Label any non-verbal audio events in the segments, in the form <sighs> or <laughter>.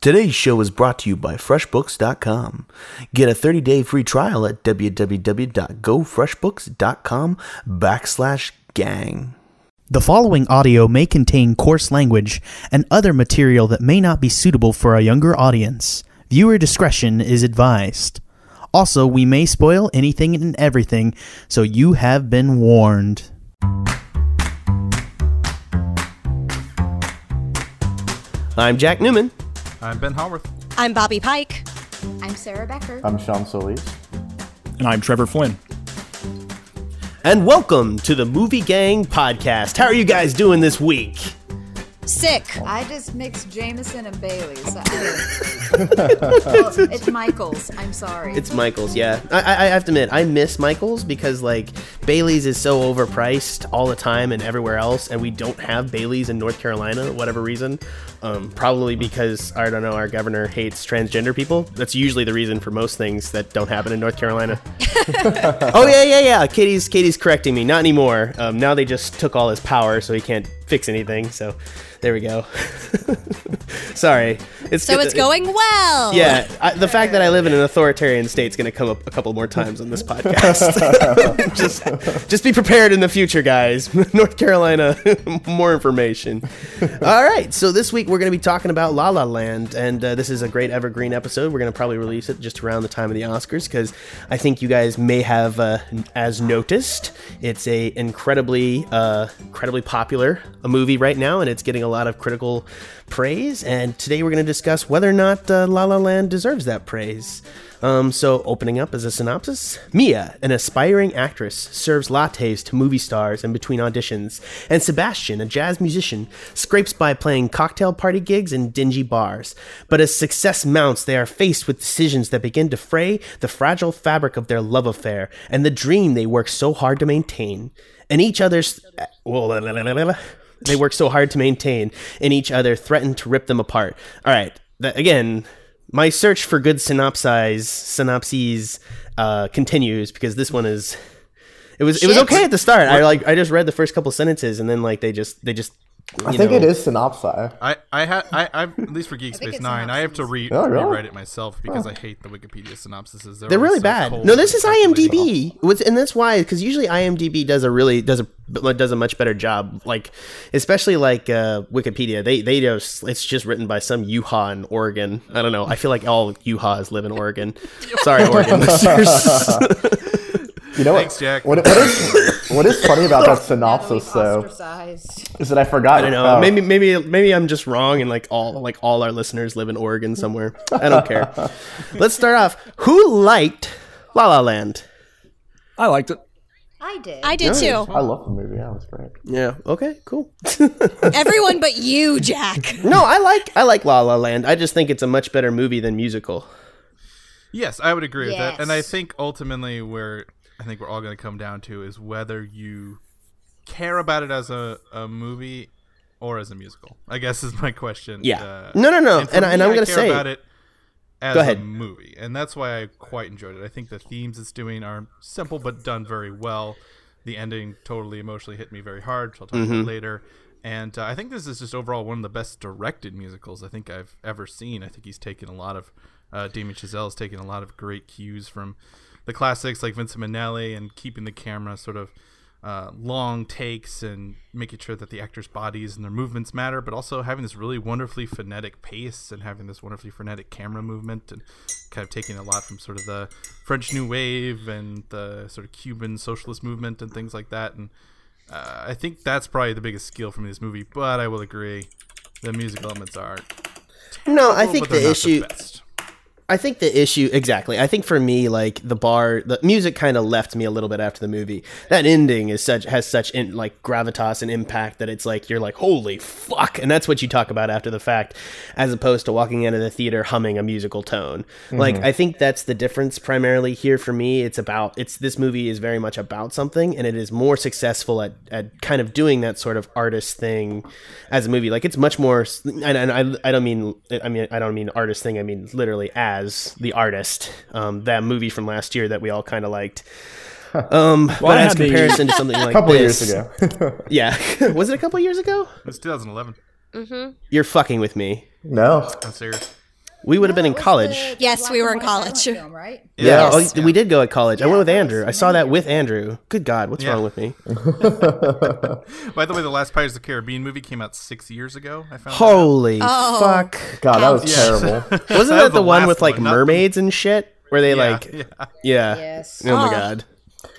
Today's show is brought to you by FreshBooks.com. Get a 30-day free trial at www.gofreshbooks.com backslash gang. The following audio may contain coarse language and other material that may not be suitable for a younger audience. Viewer discretion is advised. Also, we may spoil anything and everything, so you have been warned. I'm Jack Newman. I'm Ben Howarth. I'm Bobbye Pike. I'm Sarah Becker. I'm Sean Solis. And I'm Trevor Flynn. And welcome to the Movie Gang Podcast. How are you guys doing this week? Sick. I just mixed Jameson and Bailey's. I- Oh, <laughs> it's Michael's. I'm sorry. It's Michaels, yeah. I, I, I have to admit, I miss Michaels because like Bailey's is so overpriced all the time and everywhere else, and we don't have Bailey's in North Carolina, whatever reason. Um, probably because I don't know, our governor hates transgender people. That's usually the reason for most things that don't happen in North Carolina. <laughs> oh yeah, yeah, yeah. Katie's Katie's correcting me. Not anymore. Um, now they just took all his power, so he can't fix anything. So there we go. <laughs> Sorry. It's So good- it's going well. yeah, I, the fact that I live in an authoritarian state is going to come up a couple more times on this podcast. <laughs> just, just be prepared in the future, guys. North Carolina, more information. All right, so this week we're going to be talking about La La Land, and uh, this is a great evergreen episode. We're going to probably release it just around the time of the Oscars because I think you guys may have, uh, as noticed, it's a incredibly, uh, incredibly popular a movie right now, and it's getting a lot of critical praise. And today we're going to discuss whether or not uh, La La Land deserves that praise. Um, so, opening up as a synopsis Mia, an aspiring actress, serves lattes to movie stars in between auditions, and Sebastian, a jazz musician, scrapes by playing cocktail party gigs in dingy bars. But as success mounts, they are faced with decisions that begin to fray the fragile fabric of their love affair and the dream they work so hard to maintain. And each other's. They work so hard to maintain, and each other threaten to rip them apart. All right, that, again, my search for good synopses synopses uh, continues because this one is. It was it was okay at the start. I like I just read the first couple sentences and then like they just they just. I think know- it is synopsi. I I had I, I at least for Geek Space it's Nine, I have to re- Oh, really? rewrite it myself because I hate the Wikipedia synopsises. They're really bad. No, this is IMDb, With- and that's why because usually IMDb does a really does a does a much better job. Like especially like uh, Wikipedia, they they just it's just written by some Yuha in Oregon. I don't know. I feel like all Yuhas live in Oregon. <laughs> Sorry, Oregon listeners. <laughs> You know Thanks, what? Jack. What, what is what is funny about that synopsis though ostracized. is that I forgot. I don't know. Maybe maybe maybe I'm just wrong, and like all like all our listeners live in Oregon somewhere. I don't care. <laughs> Let's start off. Who liked La La Land? I liked it. I did. I did too. I love the movie. Yeah, it was great. Yeah. Okay. Cool. <laughs> Everyone but you, Jack. <laughs> no, I like I like La La Land. I just think it's a much better movie than musical. Yes, I would agree with that, and I think ultimately where I think we're all going to come down to is whether you care about it as a, a movie or as a musical. I guess is my question. Yeah. Uh, No, no, no. And and me, I'm gonna say- about it as Go ahead. a movie, and that's why I quite enjoyed it. I think the themes it's doing are simple but done very well. The ending totally emotionally hit me very hard, which I'll talk Mm-hmm. about later. And uh, I think this is just overall one of the best directed musicals I think I've ever seen. I think he's taken a lot of uh, Damien Chazelle's taken a lot of great cues from the classics like Vincent Minnelli and keeping the camera sort of uh, long takes and making sure that the actors' bodies and their movements matter, but also having this really wonderfully phonetic pace and having this wonderfully frenetic camera movement and kind of taking a lot from sort of the French New Wave and the sort of Cuban socialist movement and things like that. And uh, I think that's probably the biggest skill from this movie, but I will agree the music elements are No, I think the issue. best. I think the issue exactly. I think for me, like the bar, the music kind of left me a little bit after the movie. That ending is such has such in, like gravitas and impact that it's like you're like holy fuck, and that's what you talk about after the fact, as opposed to walking into the theater humming a musical tone. Like mm-hmm. I think that's the difference primarily here for me. It's about it's this movie is very much about something, and it is more successful at at kind of doing that sort of artist thing as a movie. Like it's much more, and, and I I don't mean I mean I don't mean artist thing. I mean literally as the artist. Um, that movie from last year that we all kind of liked. <laughs> Um, but as had the- comparison to something <laughs> like A couple this, years ago. <laughs> yeah, was it a couple years ago? It's 2011. You're fucking with me. no, I'm serious. We would have been in college. the Yes, we were in college. Film, right? Yeah, Yes. oh, we did go at college. I went with Andrew. I saw that with Andrew. Good God, what's Yeah. wrong with me? <laughs> By the way, the last Pirates of the Caribbean movie came out six years ago. I found. Holy Oh. fuck! God, that was Yeah. terrible. <laughs> Wasn't That that was the the one with like one, not the- mermaids and shit? Where they Yeah, like, yeah. yeah. Yes. Oh my Oh. god.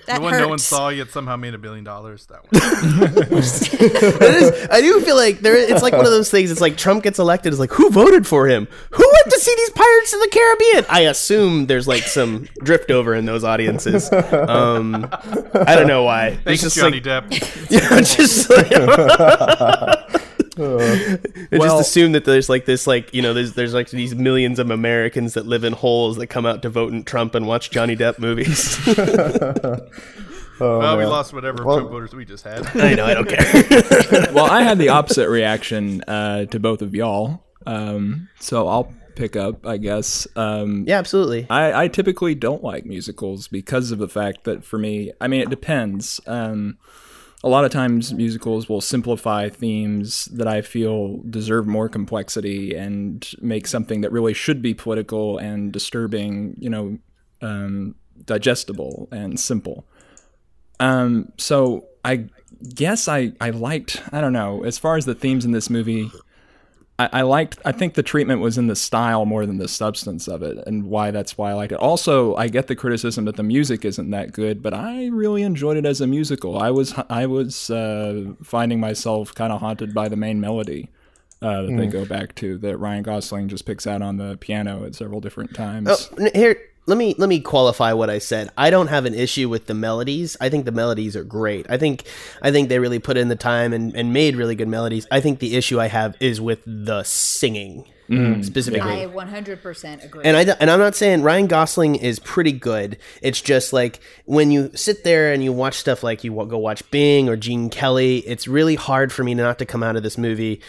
That the one hurts. no one saw yet somehow made a billion dollars. That one. <laughs> It is, I do feel like there. It's like one of those things. It's like Trump gets elected. It's like who voted for him? Who went to see these Pirates of the Caribbean? I assume there's like some drift over in those audiences. Um, I don't know why. Thanks, just Johnny like, Depp. <laughs> yeah, just like, <laughs> I just Well- assume that there's like this like you know there's there's like these millions of Americans that live in holes that come out to vote in Trump and watch Johnny Depp movies. <laughs> Oh, well, we lost whatever Well- Trump voters we just had. I know I don't care. well, I had the opposite reaction uh, to both of y'all. Um, so I'll pick up, I guess. Um, yeah, absolutely. I, I typically don't like musicals because of the fact that for me, I mean, it depends. Um, a lot of times musicals will simplify themes that I feel deserve more complexity and make something that really should be political and disturbing, you know, um, digestible and simple. Um, so I guess I, I liked, I don't know, as far as the themes in this movie, I, I liked, I think the treatment was in the style more than the substance of it and why that's why I liked it. Also, I get the criticism that the music isn't that good, but I really enjoyed it as a musical. I was, I was, uh, finding myself kind of haunted by the main melody. Uh, that they go back to that Ryan Gosling just picks out on the piano at several different times. Oh, here let me let me qualify what I said. I don't have an issue with the melodies. I think the melodies are great. I think I think they really put in the time and, and made really good melodies. I think the issue I have is with the singing mm. specifically. I 100% agree. And I and I'm not saying Ryan Gosling is pretty good. It's just like when you sit there and you watch stuff like you go watch Bing or Gene Kelly, it's really hard for me not to come out of this movie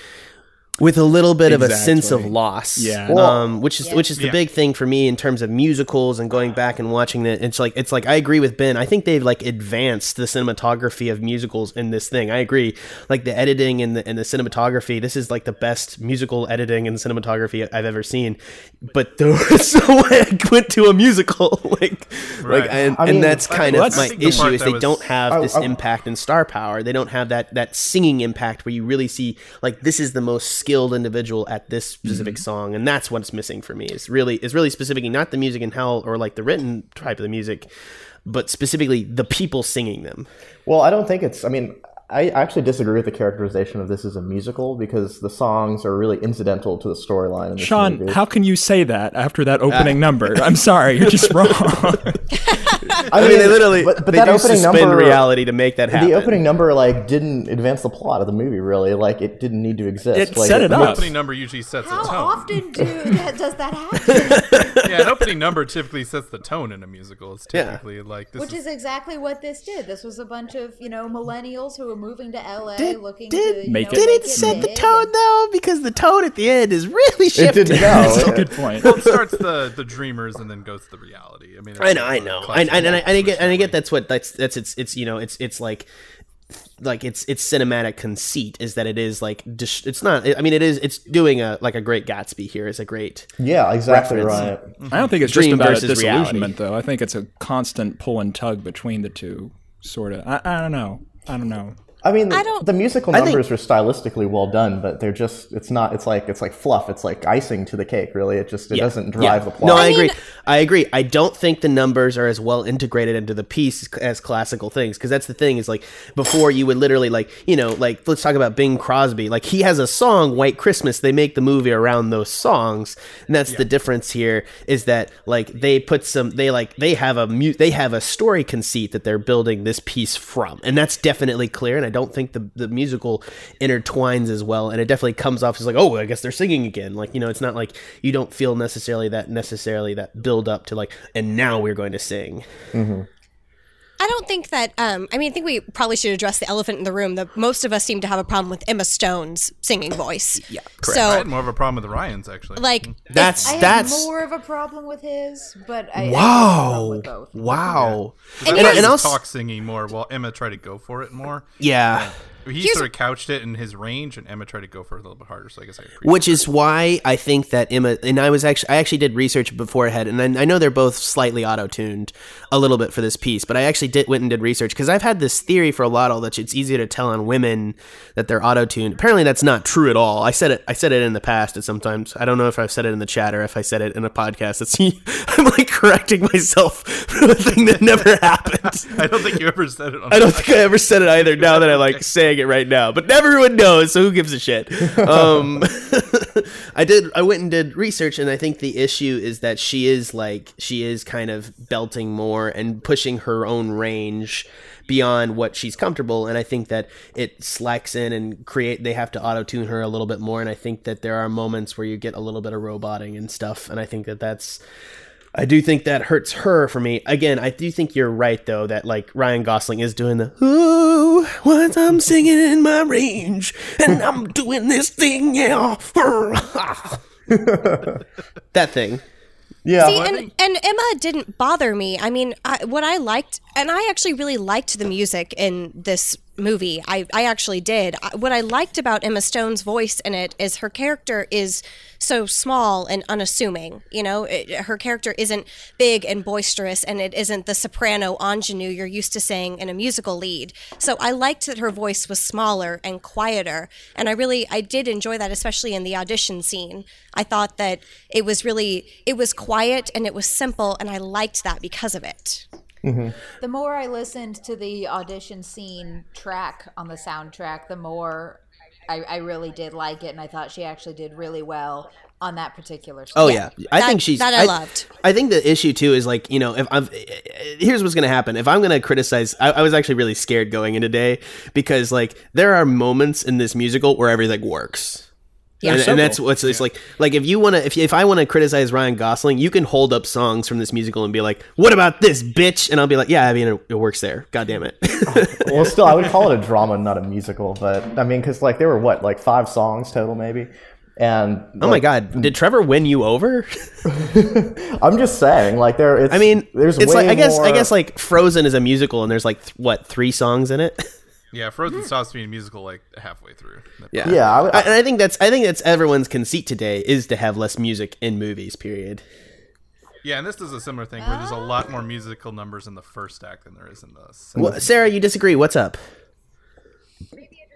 with a little bit of a sense of loss. Yeah. Um, which is which is the Yeah. big thing for me in terms of musicals and going back and watching it. It's like it's like I agree with Ben. I think they've like advanced the cinematography of musicals in this thing. I agree. Like the editing and the and the cinematography. This is like the best musical editing and cinematography I've ever seen. But there was no way I went to a musical. <laughs> like Right. like and, I mean, and that's kind of my I the issue is they was- don't have I- this I- impact and star power. They don't have that that singing impact where you really see like this is the most skilled individual at this specific Mm-hmm. song, and that's what's missing for me. Is really is really specifically not the music in hell or like the written type of the music, but specifically the people singing them. Well, I don't think it's. I mean, I actually disagree with the characterization of this as a musical because the songs are really incidental to the storyline. in this Sean, movie. how can you say that after that opening number? I'm sorry, you're just <laughs> wrong. <laughs> I I mean, they literally but, but they that do opening suspend number, reality to make that happen. The opening number like didn't advance the plot of the movie. Really, like it didn't need to exist. It like, set it The up. opening number usually sets How the tone. How often do <laughs> that, does that happen? Yeah, an opening number typically sets the tone in a musical. It's Yeah. typically like this Which is exactly what this did. This was a bunch of you know millennials who were moving to LA, Did- looking did- to Make know, it- Did make it set the tone and- though? Because the tone at the end is really shifted. It shifting. didn't know. Good point. well, it starts the the dreamers and then goes to the reality. I mean, I know, I know, I, classic I, and I, and I get, and I get that's what that's that's it's it's you know it's it's like like it's it's cinematic conceit is that it is like dis- it's not I mean it is it's doing a like a great Gatsby here is a great Yeah, exactly Reference. right. I don't think it's Dream just about a versus disillusionment, reality. though. I think it's a constant pull and tug between the two, sort of. I, I don't know. I don't know. I mean, I don't- the musical I think- numbers are stylistically well done, but they're just it's not it's like it's like fluff. It's like icing to the cake. Really, it just it Yeah. doesn't drive Yeah. the plot. No, I, I agree. I agree. I don't think the numbers are as well integrated into the piece as, as classical things because that's the thing is like before you would literally like you know like let's talk about Bing Crosby. Like he has a song White Christmas. They make the movie around those songs, and that's the difference here is that like they put some they like they have a mu- they have a story conceit that they're building this piece from, and that's definitely clear. And I don't think the the musical intertwines as well, and it definitely comes off as like oh I guess they're singing again. Like you know it's not like you don't feel necessarily that necessarily that build up to like and now we're going to sing. Mm-hmm. I don't think that. Um, I mean, I think we probably should address the elephant in the room. That most of us seem to have a problem with Emma Stone's singing voice. Yeah, I So, had more of a problem with the Ryans actually. like, That's I that's have more of a problem with his, but I, I have a wow with both. wow I and, thought and he I'll talk singing more while Emma tried to go for it more. yeah he Here's- sort of couched it in his range, and Emma tried to go for it a little bit harder. So I guess I which is why I think that Emma and I was actually I actually did research beforehand, and I, I know they're both slightly auto tuned a little bit for this piece, but I actually did went and did research because I've had this theory for a lot while that it's easier to tell on women that they're auto tuned. Apparently, that's not true at all. I said it I said it in the past, and sometimes I don't know if I've said it in the chat or if I said it in a podcast. It's <laughs> I'm like correcting myself for a thing that never <laughs> happened. I don't think you ever said it. On I don't think I ever said it either. <laughs> Now that I like saying it right now, but everyone knows, so who gives a shit? <laughs> Um, <laughs> I did. I went and did research, and I think the issue is that she is like she is kind of belting more and pushing her own range beyond what she's comfortable and i think that it slacks in and create they have to auto tune her a little bit more and i think that there are moments where you get a little bit of roboting and stuff and i think that that's I do think that hurts her for me. Again, I do think you're right though that like Ryan Gosling is doing the ooh, what I'm singing in my range, and I'm <laughs> doing this thing, yeah, <laughs> that thing. Yeah, See, and, and Emma didn't bother me. I mean, I, what I liked, and I actually really liked the music in this movie. I, I actually did. I, what I liked about Emma Stone's voice in it is her character is so small and unassuming. You know, it, her character isn't big and boisterous, and it isn't the soprano ingenue you're used to saying in a musical lead. So I liked that her voice was smaller and quieter, and I really I did enjoy that, especially in the audition scene. I thought that it was really it was quiet and it was simple, and I liked that because of it. Mm-hmm. The more I listened to the audition scene track on the soundtrack, the more I, I really did like it, and I thought she actually did really well on that particular. Song. Oh yeah, I That- think she's that I loved. I think the issue too is like you know if I'm here's what's gonna happen if I'm gonna criticize. I, I was actually really scared going in today because like there are moments in this musical where everything works. Yeah. and, So and that's cool. what's it's like. Like if you want to, if if I want to criticize Ryan Gosling, you can hold up songs from this musical and be like, "What about this, bitch?" And I'll be like, "Yeah, I mean, it, it works there. God damn it." <laughs> well, still, I would call it a drama, not a musical. But I mean, because like there were what, like five songs total, maybe. And oh my god, did Trevor win you over? <laughs> I'm just saying, like there. It's, I mean, there's it's way like I guess I guess like Frozen is a musical and there's like th- what three songs in it. <laughs> Yeah, Frozen hmm. stops being musical like halfway through. Yeah, Yeah, I would- I, and I think that's I think that's everyone's conceit today is to have less music in movies. Period. Yeah, and this does a similar thing where there's a lot more musical numbers in the first act than there is in the second. Well, Sarah, you disagree? What's up?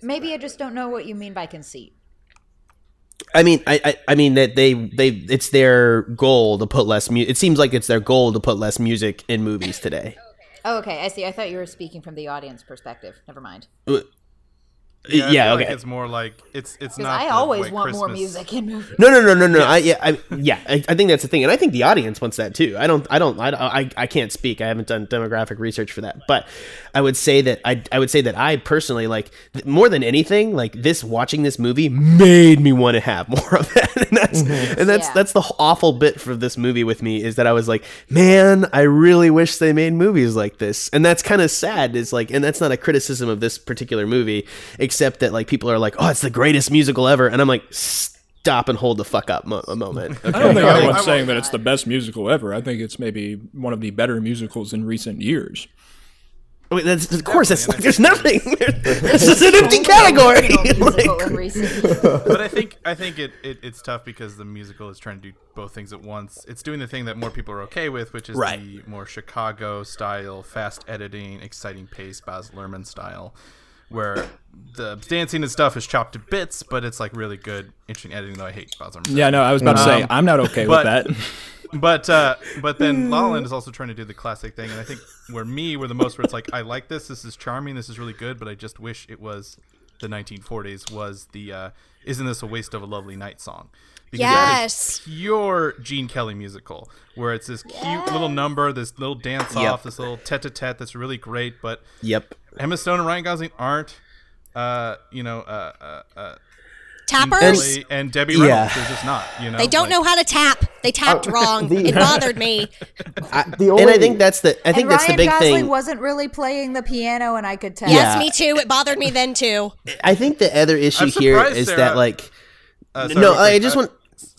Maybe I just don't know what you mean by conceit. I mean, I, I, I mean that they, they, it's their goal to put less music. It seems like it's their goal to put less music in movies today. Oh, okay, I see. I thought you were speaking from the audience perspective. Never mind. Uh, Yeah, I feel okay. Like it's more like it's it's Because not. I always White want more music in movies. No, no, no, no, no. I, yeah, I, yeah. I, I think that's the thing, and I think the audience wants that too. I don't, I don't, I, I, I can't speak. I haven't done demographic research for that, but I would say that I, I would say that I personally like th- more than anything, like this watching this movie made me want to have <laughs> more of that, and that's, mm-hmm. and that's Yeah. that's the awful bit for this movie with me is that I was like, man, I really wish they made movies like this, and that's kind of sad. Is like, and that's not a criticism of this particular movie, except that like people are like, oh, it's the greatest musical ever, and I'm like. Stop and hold the fuck up mo- a moment. <laughs> I don't think I- anyone's I saying that it's the best musical ever. I think it's maybe one of the better musicals in recent years. Wait, that's, of course, it's like there's nothing. <laughs> this is an empty category. <laughs> Like- but I think I think it, it it's tough because the musical is trying to do both things at once. It's doing the thing that more people are okay with, which is Right. the more Chicago style, fast editing, exciting pace, Baz Luhrmann style, where the dancing and stuff is chopped to bits, but it's like really good, interesting editing. Though I hate Baz Luhrmann. Yeah, no, I was about to say Um, I'm not okay but- with that. <laughs> But uh, but then <laughs> La La is also trying to do the classic thing, and I think where me were the most where it's like I like this, this is charming, this is really good, but I just wish it was the 1940s. Was the uh, isn't this a waste of a lovely night song? Because that is Yes. pure Gene Kelly musical, where it's this cute little number, this little dance Yep. off, this little tete-a-tete that's really great, but Yep. Emma Stone and Ryan Gosling aren't, uh, you know, uh, uh, uh, Tappers. Kelly and Debbie Reynolds. Yeah. They're just not. You know, They don't Like- know how to tap. They tapped Oh, <laughs> wrong. the- it <laughs> bothered me. the only, And I think that's the. I think and that's Ryan the big Gosling thing. wasn't really playing the piano, and I could tell. Yeah. Yes, me too. It bothered me then too. I think the other issue I'm here surprised, is Sarah. that like. Uh, sorry, no, real I just uh, want.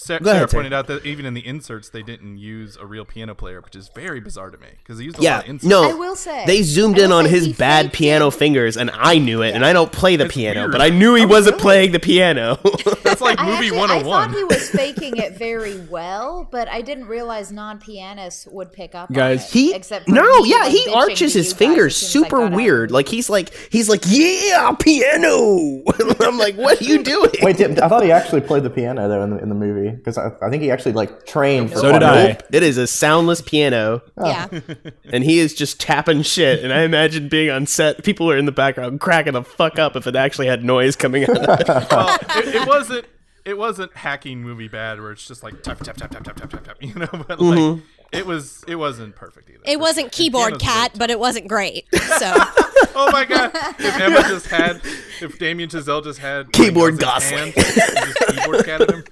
Sarah, Go ahead, Sarah Sarah. pointed out that even in the inserts, they didn't use a real piano player, which is very bizarre to me because they used a lot of inserts. no. I will say- they zoomed in on his bad piano it. fingers, and I knew it. And I don't play the It's piano, weird. but I knew he wasn't playing the piano. <laughs> That's like movie actually, I thought oh he was <laughs> faking it very well, but I didn't realize non-pianists would pick up. on Guys, it, he except for no, me, yeah, like, he arches his fingers as soon as I super got out. weird. Like he's like he's like yeah, piano. <laughs> I'm like, what are you doing? Wait, did, I thought he actually played the piano though in the, in the movie because I, I think he actually like trained. For So did quite a I. bit. It is a soundless piano, Yeah. <laughs> and he is just tapping shit. And I imagine being on set, people are in the background cracking the fuck up if it actually had noise coming out. of it. <laughs> <laughs> well, it, it wasn't. It wasn't hacking movie bad, where it's just like tap tap tap tap tap tap tap tap. You know, but like Mm-hmm. it was. It wasn't perfect either. It wasn't keyboard cat, but it wasn't great. So Oh my god! If Emma just had, if Damien Chazelle just had Keyboard Ryan Gosling. Gosling's hand, just keyboard catted him.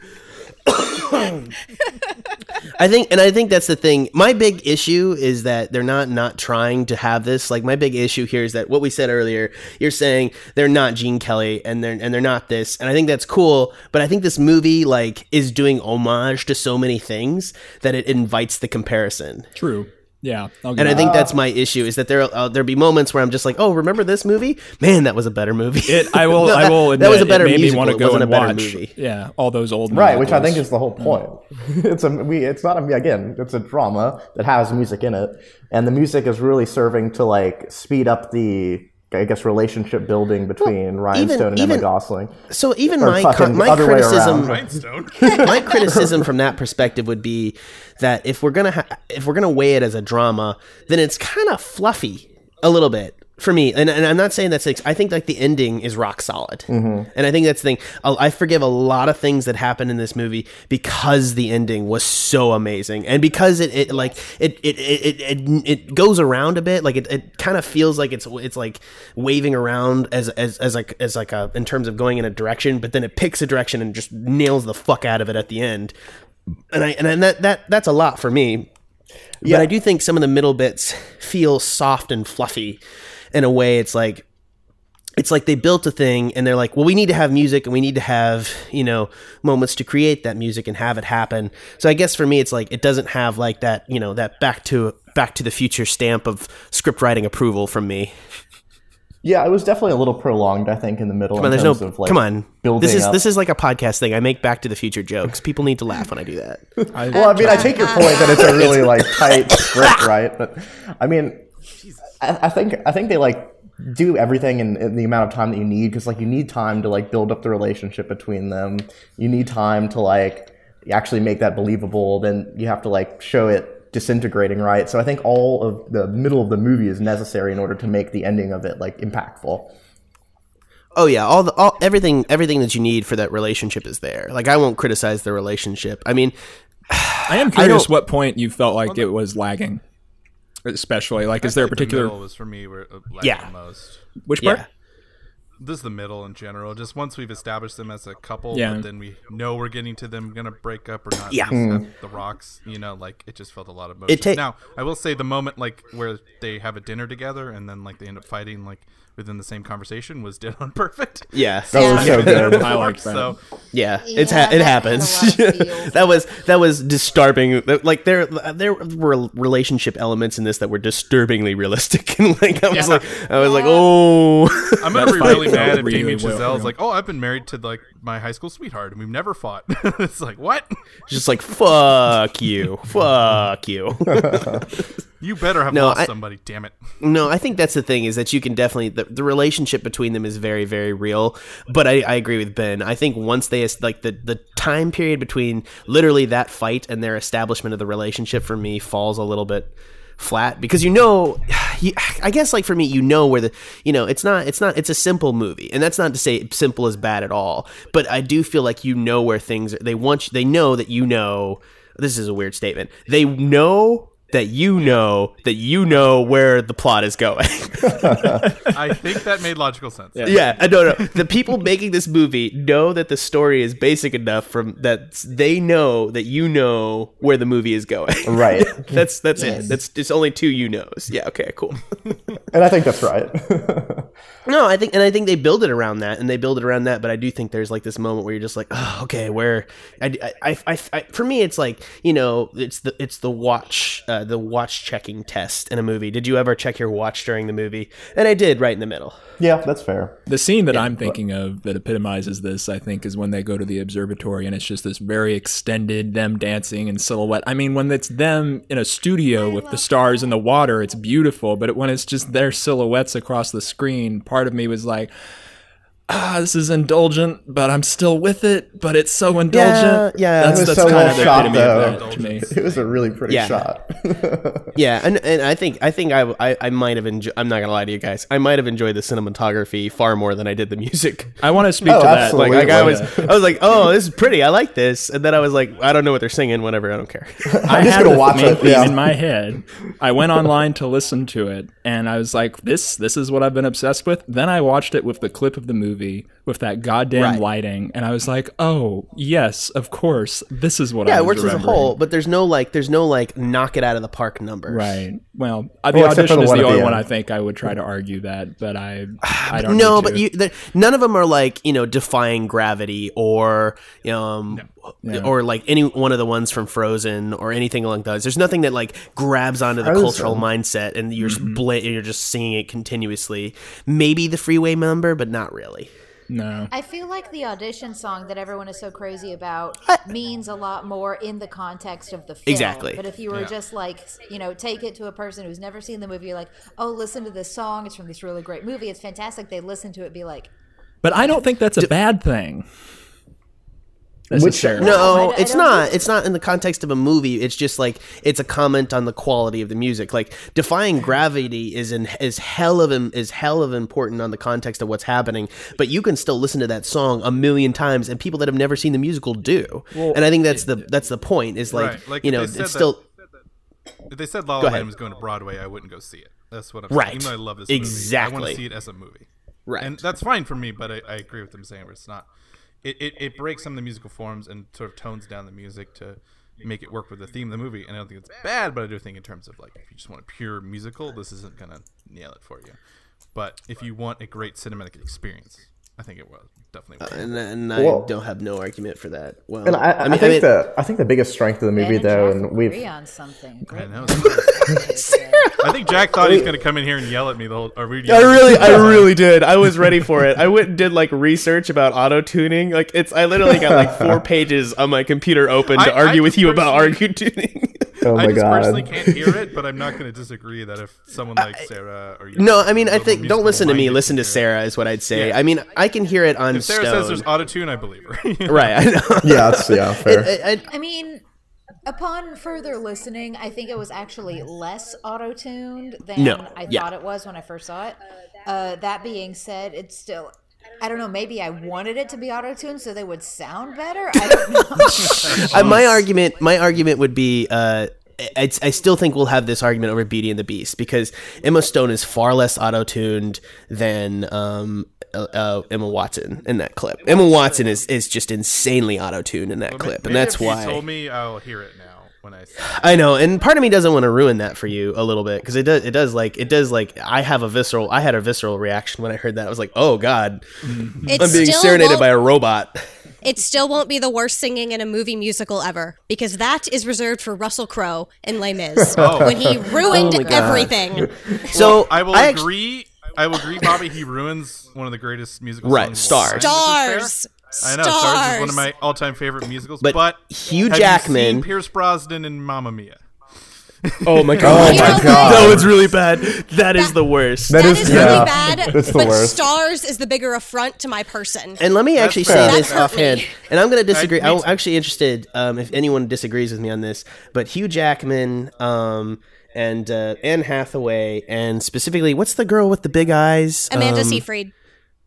I think, and I think that's the thing. My big issue is that they're not not trying to have this. Like my big issue here is that what we said earlier. You're saying they're not Gene Kelly, and they're and they're not this, and I think that's cool. But I think this movie like is doing homage to so many things that it invites the comparison. True. Yeah. I'll And I think that's my issue is that there uh, there be moments where I'm just like, oh, remember this movie? Man, that was a better movie. It, I will. No, I will. <laughs> that was a better it made me want to go and a watch. movie. Yeah, all those old. Movies. Right, which I think is the whole point. <laughs> it's a we. It's not a again. It's a drama that has music in it, and the music is really serving to like speed up the I guess relationship building between Ryan even- Stone and even- Emma Gosling. So even Or my fucking con- my criticism <laughs> my criticism from that perspective would be that if we're gonna ha- if we're gonna weigh it as a drama, then it's kind of fluffy a little bit for me. And, and I'm not saying that's I think like the ending is rock solid, Mm-hmm. and I think that's the thing. I'll, forgive a lot of things that happen in this movie because the ending was so amazing, and because it, it like it it, it it it goes around a bit. Like it, it kind of feels like it's it's like waving around as as as like as like a in terms of going in a direction, but then it picks a direction and just nails the fuck out of it at the end and I and that that that's a lot for me. But I do think some of the middle bits feel soft and fluffy in a way. It's like it's like they built a thing and they're like, well, we need to have music and we need to have you know moments to create that music and have it happen. So I guess for me, it's like it doesn't have like that you know that back to back to the future stamp of script writing approval from me. Yeah, it was definitely a little prolonged. I think in the middle. Come on, in there's no of, like, come on. Building This is up. this is like a podcast thing. I make Back to the Future jokes. People need to laugh when I do that. <laughs> Well, I mean, I take your point that it's a really <laughs> like tight script, right? But I mean, I, I think I think they like do everything in, in the amount of time that you need because like you need time to like build up the relationship between them. You need time to like actually make that believable. Then you have to like show it disintegrating, right? So I think all of the middle of the movie is necessary in order to make the ending of it like impactful. Oh yeah, all the all everything everything that you need for that relationship is there. Like I won't criticize the relationship. I mean, <sighs> I am curious don't- what point you felt like it was lagging, especially like is there a particular the was for me where uh, lagged Yeah. the most. which part? yeah. This is the middle in general. Just once we've established them as a couple, Yeah. but then we know we're getting to them gonna break up or not. Yeah. just have The rocks, you know, like it just felt a lot of motion. ta- now, I will say the moment like where they have a dinner together and then like they end up fighting like within the same conversation was dead on perfect. <laughs> Yeah. That was so good. I liked that. So Yeah, Yeah, it's ha- it happens. had a lot of <laughs> feels. that was that was disturbing. Like there there were relationship elements in this that were disturbingly realistic, <laughs> and like I was Yeah. like I was like, oh, I'm gonna be really felt mad if really Damien well, Chazelle's yeah. like, "Oh, I've been married to like my high school sweetheart, and we've never fought." it's like, what? just like fuck you, fuck you. You better have No, lost I- somebody. Damn it. No, I think that's the thing is that you can definitely the, the relationship between them is very very real. But I, I agree with Ben. I think once they like the the time period between literally that fight and their establishment of the relationship for me falls a little bit flat because you know <sighs> you, I guess like for me you know where the you know it's not it's not it's a simple movie and that's not to say simple is bad at all but I do feel like you know where things they want you, they know that you know this is a weird statement they know that you know that you know where the plot is going. <laughs> I think that made logical sense. yeah, I don't know. The people making this movie know that the story is basic enough from that they know that you know where the movie is going. <laughs> Right. that's that's it. That's just only two you knows. Yeah. Okay. Cool. And I think that's right. <laughs> No, I think, and I think they build it around that, and they build it around that. But I do think there's like this moment where you're just like, oh, okay, where, I, I, I, I for me, it's like you know, it's the it's the watch, uh, the watch checking test in a movie. Did you ever check your watch during the movie? And I did, right in the middle. yeah, that's fair. The scene that I'm thinking of that epitomizes this, I think, is when they go to the observatory and it's just this very extended them dancing in silhouette. I mean, when it's them in a studio with the stars in the water, it's beautiful. But when it's just their silhouettes across the screen, part of me was like, ah, this is indulgent, but I'm still with it. But it's so indulgent. yeah, that's, it was that's so kind well of the shot, epitome of that to me. It was a really pretty Yeah. shot. <laughs> Yeah, and, and I think I think I I, I might have enjoyed. I'm not gonna lie to you guys. I might have enjoyed the cinematography far more than I did the music. I want to speak Oh, to that. Like, like I was, <laughs> I was like, oh, this is pretty. I like this. And then I was like, I don't know what they're singing. Whatever, I don't care. <laughs> I I'm just had gonna watch it, yeah. in my head. I went online to listen to it, and I was like, "This, this is what I've been obsessed with." Then I watched it with the clip of the movie with that goddamn Right. lighting, and I was like, "Oh, yes, of course, this is what." yeah, I it works as a whole, but there's no like, there's no like, knock it out of the park numbers. Right. Well, uh, the Well, audition the is the at the only one. I think I would try to argue that, but I, I <sighs> don't. Know. No, need but you, the, none of them are like you know defying gravity or um or like any one of the ones from Frozen or anything along those. There's nothing that like grabs onto the Frozen. cultural mindset and you're Mm-hmm. split and you're just seeing it continuously. Maybe the freeway number, but not really. no. I feel like the audition song that everyone is so crazy about means a lot more in the context of the film. Exactly. But if you were Yeah. just like, you know, take it to a person who's never seen the movie, you're like, oh, listen to this song. It's from this really great movie. It's fantastic. They listen to it, be like, But I don't think that's a bad thing. Necessarily. No, I- I it's don't not. think- It's not in the context of a movie. It's just like it's a comment on the quality of the music. Like defying gravity is in is hell of im- is hell of important on the context of what's happening. But you can still listen to that song a million times, and people that have never seen the musical do. and I think that's the that's the point. Is like, Right, like you know it's that- still If they said La Go La ahead. Land was going to Broadway, I wouldn't go see it. That's what I'm Right. saying. Even though I love this movie, I want to see it as a movie. right. And that's fine for me, but I, I agree with them saying it's not. It, it, it breaks some of the musical forms and sort of tones down the music to make it work with the theme of the movie. And I don't think it's bad, but I do think in terms of like if you just want a pure musical, this isn't gonna nail it for you. But if you want a great cinematic experience, I think it was definitely. Uh, was. and, and I Well- don't have no argument for that. Well, And I, I, mean, think the I think the biggest strength of the movie, Ben and though, and we've agree on something. I know. I think Jack thought he was gonna come in here and yell at me the whole. Or read I really, I really did. I was ready for it. I went and did like research about auto tuning. Like it's, I literally got like four <laughs> pages on my computer open to I- I argue with you about personally- argue tuning. <laughs> oh I my just personally can't hear it, but I'm not <laughs> going to disagree that if someone like Sarah or you no, I mean, I think don't listen to me. Listen to can. Sarah is what I'd say. Yeah. I mean, I can hear it on If Sarah Stone. says there's auto tune, I believe her. <laughs> right, I know. yeah, that's yeah, fair. I- I- I mean, upon further listening, I think it was actually less auto tuned than No, I yeah. thought it was when I first saw it. Uh, that being said, it's still. I don't know. Maybe I wanted it to be auto tuned so they would sound better. I don't <laughs> know. Uh, my argument, my argument would be, uh, I, I still think we'll have this argument over Beauty and the Beast because Emma Stone is far less auto tuned than um, uh, uh, Emma Watson in that clip. Emma Watson is, is just insanely auto tuned in that clip, and that's if you why told me I'll hear it now when I. See. I know. And part of me doesn't want to ruin that for you a little bit because it does. It does like it does like I have a visceral. I had a visceral reaction when I heard that. I was like, oh god, mm-hmm. It I'm being serenaded by a robot. <laughs> It still won't be the worst singing in a movie musical ever because that is reserved for Russell Crowe in Les Mis <laughs> Oh. when he ruined Oh everything. <laughs> So I will act- agree. I will agree, Bobbye. He ruins one of the greatest musical Right, songs of Stars. Time, which is Stars. I know Stars is one of my all-time favorite musicals. But But, Hugh have Jackman- you seen Pierce Brosnan in Mamma Mia. Oh my <laughs> Oh god. You my god, That was really bad. That is the worst. That That is- is yeah, really bad, <laughs> that's the but worst. Stars is the bigger affront to my person. And let me actually fair. say this That offhand, and I'm going to disagree. I, I'm actually interested um, if anyone disagrees with me on this, but Hugh Jackman um, and uh, Anne Hathaway, and specifically, what's the girl with the big eyes? Amanda Um, Seyfried.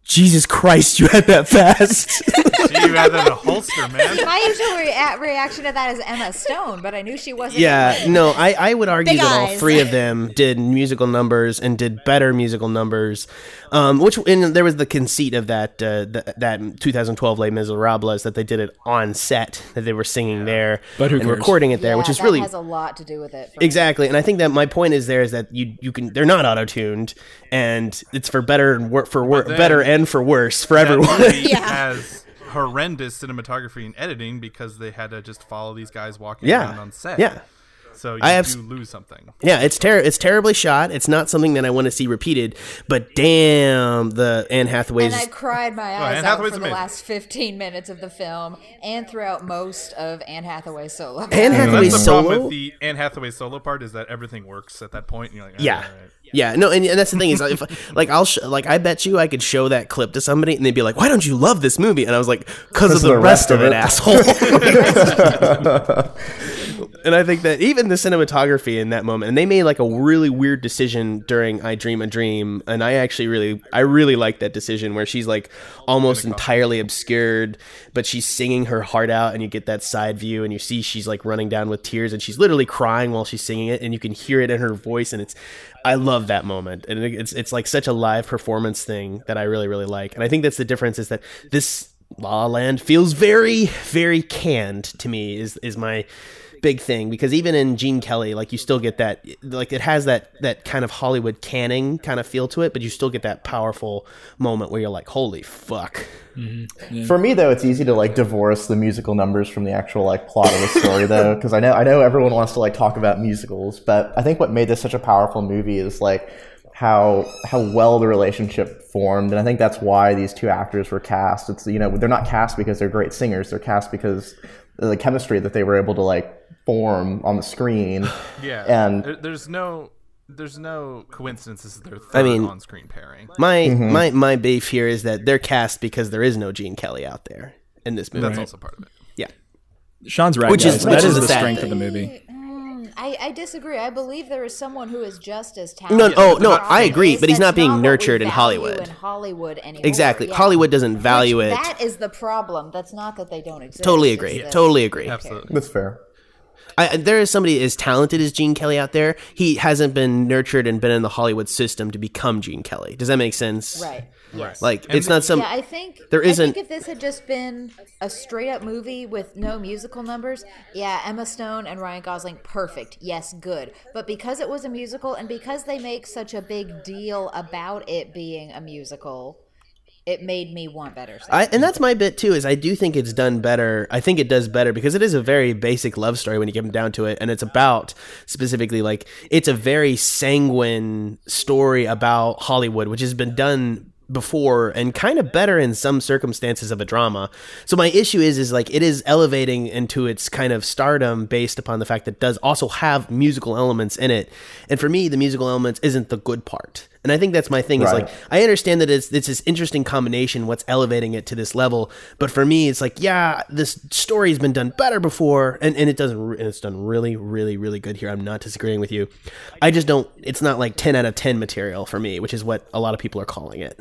Jesus Christ, you had that fast. <laughs> Gee, you had that in a holster, man. <laughs> My usual rea- reaction to that is Emma Stone, but I knew she wasn't. yeah, in no, I, I would argue Big that all three of them did musical numbers and did better musical numbers. Um, which and there was the conceit of that uh, th- that 2012 Les Miserables that they did it on set that they were singing there But who and cares? recording it there, Yeah, which is that really has a lot to do with it. for me. Exactly, and I think that my point is there is that you you can they're not auto tuned, and it's for better and wor- for wor- then- better and for worse for everyone. <laughs> Yeah. has horrendous cinematography and editing because they had to just follow these guys walking Yeah. around on set. Yeah. So you I have do lose something. yeah, it's ter- it's terribly shot. It's not something that I want to see repeated. But damn, the Anne Hathaway's And I cried my oh, Anne eyes out Hathaway's for the amazing. last 15 minutes of the film and throughout most of Anne Hathaway's solo. Anne That's Hathaway's the solo. problem with the Anne Hathaway solo part is that everything works at that point. And you're like, yeah. all right. Yeah, no, and, and that's the thing is, if, <laughs> like, I'll sh- like, I bet you I could show that clip to somebody, and they'd be like, "Why don't you love this movie?" And I was like, "Cause of the, rest, of it, asshole." <laughs> <laughs> and I think that even the cinematography in that moment, and they made like a really weird decision during "I Dream a Dream," and I actually really, I really like that decision where she's like almost entirely obscured, but she's singing her heart out, and you get that side view, and you see she's like running down with tears, and she's literally crying while she's singing it, and you can hear it in her voice, and it's, I love that moment, and it's it's like such a live performance thing that I really really like, and I think that's the difference is that this La La Land feels very very canned to me is is my big thing because even in Gene Kelly, like you still get that, like it has that that kind of Hollywood canning kind of feel to it, but you still get that powerful moment where you're like, holy fuck. Mm-hmm. For me though, it's easy to like divorce the musical numbers from the actual like plot of the story though, <laughs> because I know I know everyone wants to like talk about musicals, but I think what made this such a powerful movie is like how how well the relationship formed, and I think that's why these two actors were cast. It's you know they're not cast because they're great singers; they're cast because of the chemistry that they were able to like form on the screen. <sighs> Yeah. And- there, there's no there's no coincidence this is their third I mean- on-screen pairing. My Mm-hmm. my my beef here is that they're cast because there is no Gene Kelly out there in this movie. That's also part of it. Yeah. Sean's right, Which is- that which is is the sad strength thing. of the movie. I, I disagree. I believe there is someone who is just as talented. No, talented. oh, as no, I agree, but he's not being what nurtured in Hollywood. In Hollywood anymore. Exactly. yeah. Hollywood doesn't value Which it. That is the problem. That's not that they don't exist. Totally agree. that- Totally agree. Absolutely. That's fair. I, there is somebody as talented as Gene Kelly out there. He hasn't been nurtured and been in the Hollywood system to become Gene Kelly. Does that make sense? Right. Yes. Like it's not some. yeah, I think there I isn't- think if this had just been a straight up movie with no musical numbers, yeah, Emma Stone and Ryan Gosling, perfect. Yes, good. But because it was a musical and because they make such a big deal about it being a musical, it made me want better. Stuff. I, and that's my bit too. Is I do think it's done better. I think it does better because it is a very basic love story when you get down to it, and it's about specifically like it's a very sanguine story about Hollywood, which has been done before and kind of better in some circumstances of a drama. So my issue is is like it is elevating into its kind of stardom based upon the fact that does also have musical elements in it. And for me the musical elements isn't the good part. And I think that's my thing is like I understand that it's it's this interesting combination what's elevating it to this level, but for me it's like yeah, this story's been done better before and and it doesn't and it's done really really really good here. I'm not disagreeing with you. I just don't it's not like 10 out of 10 material for me, which is what a lot of people are calling it.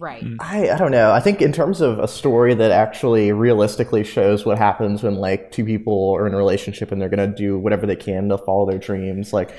right. Mm. I, I don't know. I think in terms of a story that actually realistically shows what happens when like two people are in a relationship and they're gonna do whatever they can to follow their dreams, like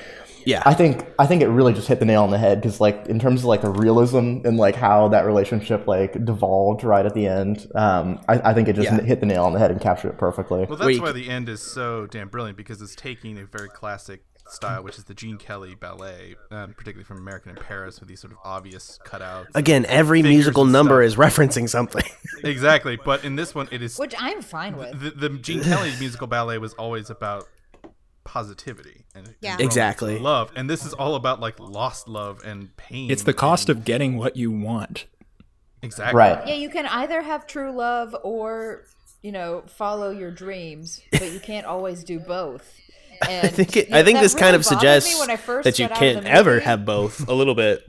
Yeah. I think I think it really just hit the nail on the head because like in terms of like the realism and like how that relationship like devolved right at the end, um, I, I think it just Yeah. hit the nail on the head and captured it perfectly. Well, that's you why the end is so damn brilliant because it's taking a very classic style, which is the Gene Kelly ballet, um, particularly from American in Paris, with these sort of obvious cutouts. Again, every musical number stuff. is referencing something. <laughs> exactly, but in this one, it is Which I'm fine with. the, the Gene Kelly musical ballet was always about positivity and, and Yeah. romance Exactly. love, and this is all about like lost love and pain. It's the cost and- of getting what you want. exactly Right. Yeah, you can either have true love or, you know, follow your dreams, but you can't always do both. And, I think it, yeah, I think that this kind of suggests when I first that you got out of can't ever have both a little bit.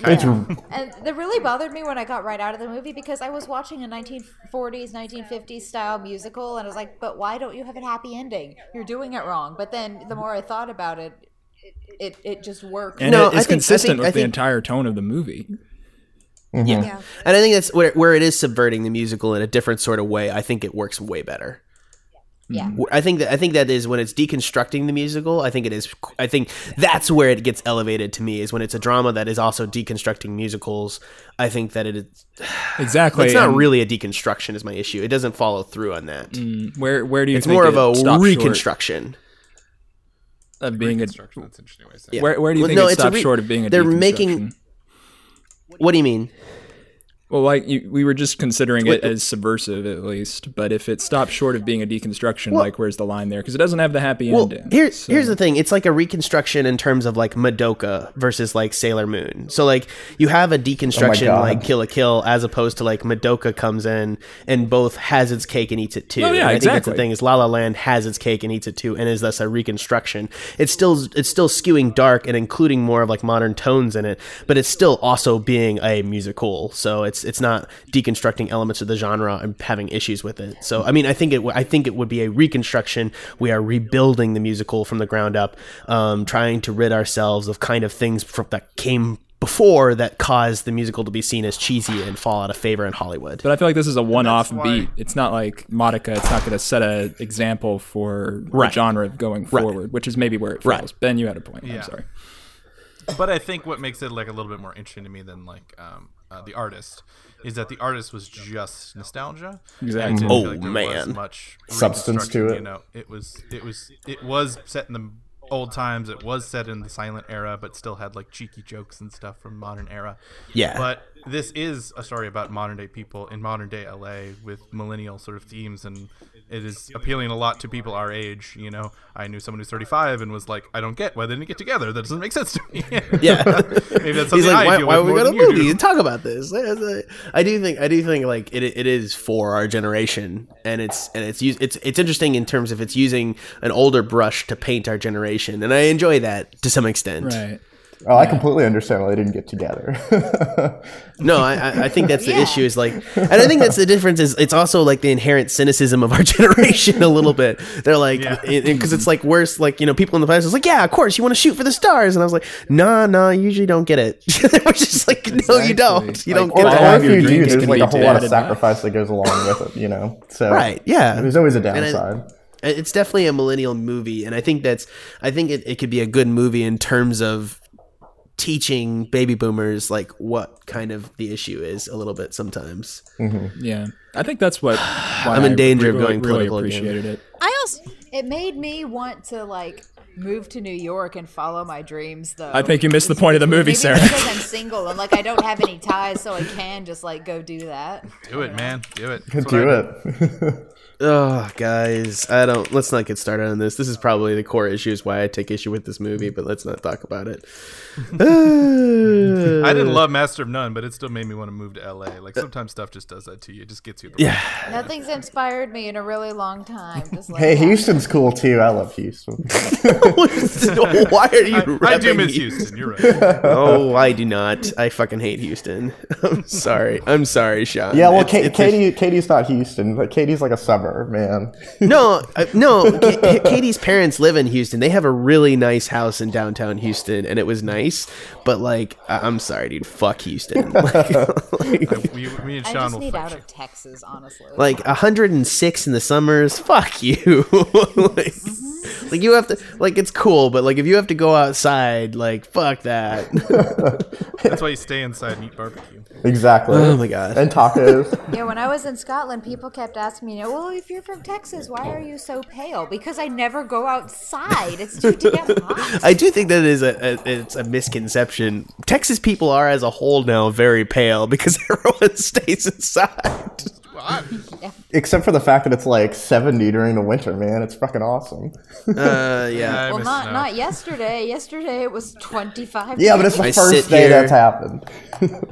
It's And that really bothered me when I got right out of the movie because I was watching a 1940s, 1950s style musical, and I was like, but why don't you have a happy ending? You're doing it wrong. But then the more I thought about it, it, it, it just worked. And No, it I is think- consistent think- I with the entire tone of the movie. Yeah. Yeah. And I think that's where where it is subverting the musical in a different sort of way. I think it works way better. Yeah. I think that I think that is when it's deconstructing the musical. I think it is. I think that's where it gets elevated to me is when it's a drama that is also deconstructing musicals. I think that it is. <sighs> Exactly. It's not and, really a deconstruction is my issue. It doesn't follow through on that. mm, Where where do you It's think more of a stops short reconstruction. of being a Reconstruction, that's an interesting way to say. Yeah. where where do you Well, think no, it it's stops re- short of being a they're deconstruction? making- What do you mean? Well, like you, we were just considering Wait, it uh as subversive, at least. But if it stops short of being a deconstruction, like where's the line there? Because it doesn't have the happy Well, ending. here, so- here's the thing. It's like a reconstruction in terms of like Madoka versus like Sailor Moon. So like you have a deconstruction oh God. like Kill la Kill as opposed to like Madoka comes in and both has its cake and eats it too. Oh, yeah, And I think that's the thing is La La Land has its cake and eats it too, and is thus a reconstruction. It's still it's still skewing dark and including more of like modern tones in it, but it's still also being a musical. So it's it's not deconstructing elements of the genre and having issues with it. So I mean, I think it w- I think it would be a reconstruction. We are rebuilding the musical from the ground up, um, trying to rid ourselves of kind of things fr- that came before that caused the musical to be seen as cheesy and fall out of favor in Hollywood. But I feel like this is a one-off beat. It's not like Modica. It's not going to set an example for Right. the genre going forward, which is maybe where it Right. falls. Ben, you had a point. Yeah. I'm sorry. but I think what makes it like a little bit more interesting to me than like um, uh, the artist is that the artist was just nostalgia. And Exactly. Oh, like there was man. much Substance to it. You know, it was it was it was set in the old times. It was set in the silent era, but still had like cheeky jokes and stuff from modern era. Yeah. But this is a story about modern day people in modern day LA with millennial sort of themes, and it is appealing a lot to people our age. You know, I knew someone who's 35 and was like, I don't get why they didn't get together. That doesn't make sense to me. Yeah. <laughs> Maybe that's <laughs> something He's like, I why, deal why with would we more go to than the you movie and talk about this? <laughs> I do think I do think like it, it is for our generation, and it's and it's it's it's interesting in terms of it's using an older brush to paint our generation, and I enjoy that to some extent. Right. Oh, I completely understand why they didn't get together. <laughs> No, I, I- I think that's the issue. Is like, and I think that's the difference. Is it's also like the inherent cynicism of our <laughs> generation a little bit. They're like, Yeah. because it's like worse. Like you know, people in the past was like, yeah, of course, you want to shoot for the stars, and I was like, nah, nah, you usually don't get it. they <laughs> were just like, no, you don't. You don't or, get all or it. if you do, there's like a whole lot of sacrifice that goes along with it, you know? So Right? Yeah. there's always a downside. it's definitely a millennial movie and i think that's i think it, it could be a good movie in terms of teaching baby boomers like what kind of the issue is a little bit sometimes Yeah. I think that's what. <sighs> Why I'm in I danger of going really political again. appreciated it. I also It made me want to like move to New York and follow my dreams though. I think you missed the point of the movie, Maybe Sarah. because I'm single and like I don't have any ties, so I can just like go do that. Do it, man. Do it. That's what I Do it. <laughs> oh guys i don't let's not get started on this this is probably the core issues why i take issue with this movie but let's not talk about it <laughs> uh, I didn't love Master of None, but it still made me want to move to LA. Like uh, sometimes stuff just does that to you. It just gets you. The yeah Nothing's inspired me in a really long time. Just like hey, that. Houston's cool too. I love Houston. <laughs> why are you I, I do miss Houston? Houston. You're right. oh i do not i fucking hate houston <laughs> i'm sorry i'm sorry sean yeah, well, It's- Ka- it's a- Katie, Katie's not Houston, but Katie's like a suburb, man. No, uh, <laughs> no. Ka- Katie's parents live in Houston. They have a really nice house in downtown Houston, and it was nice. But like, I- I'm sorry, dude. Fuck Houston. <laughs> Like, like, We, me and I Sean just will need out you. of Texas, honestly. like 106 in the summers. Fuck you. <laughs> like, <laughs> like you have to. Like it's cool, but like if you have to go outside, like fuck that. <laughs> That's why you stay inside and eat barbecue. Exactly. Oh my God. And tacos. <laughs> Yeah, when I was in Scotland, people kept asking me, you know, "Well, if you're from Texas, why are you so pale?" Because I never go outside. It's too damn hot. I do think that is a, a it's a misconception. Texas people are as a whole now very pale because everyone stays inside. Except for the fact that it's like 70 during the winter, man. It's fucking awesome. Uh, yeah. <laughs> I Well, not snow. not yesterday. Yesterday it was 25. Yeah, but it's the I first day here- that's happened. <laughs>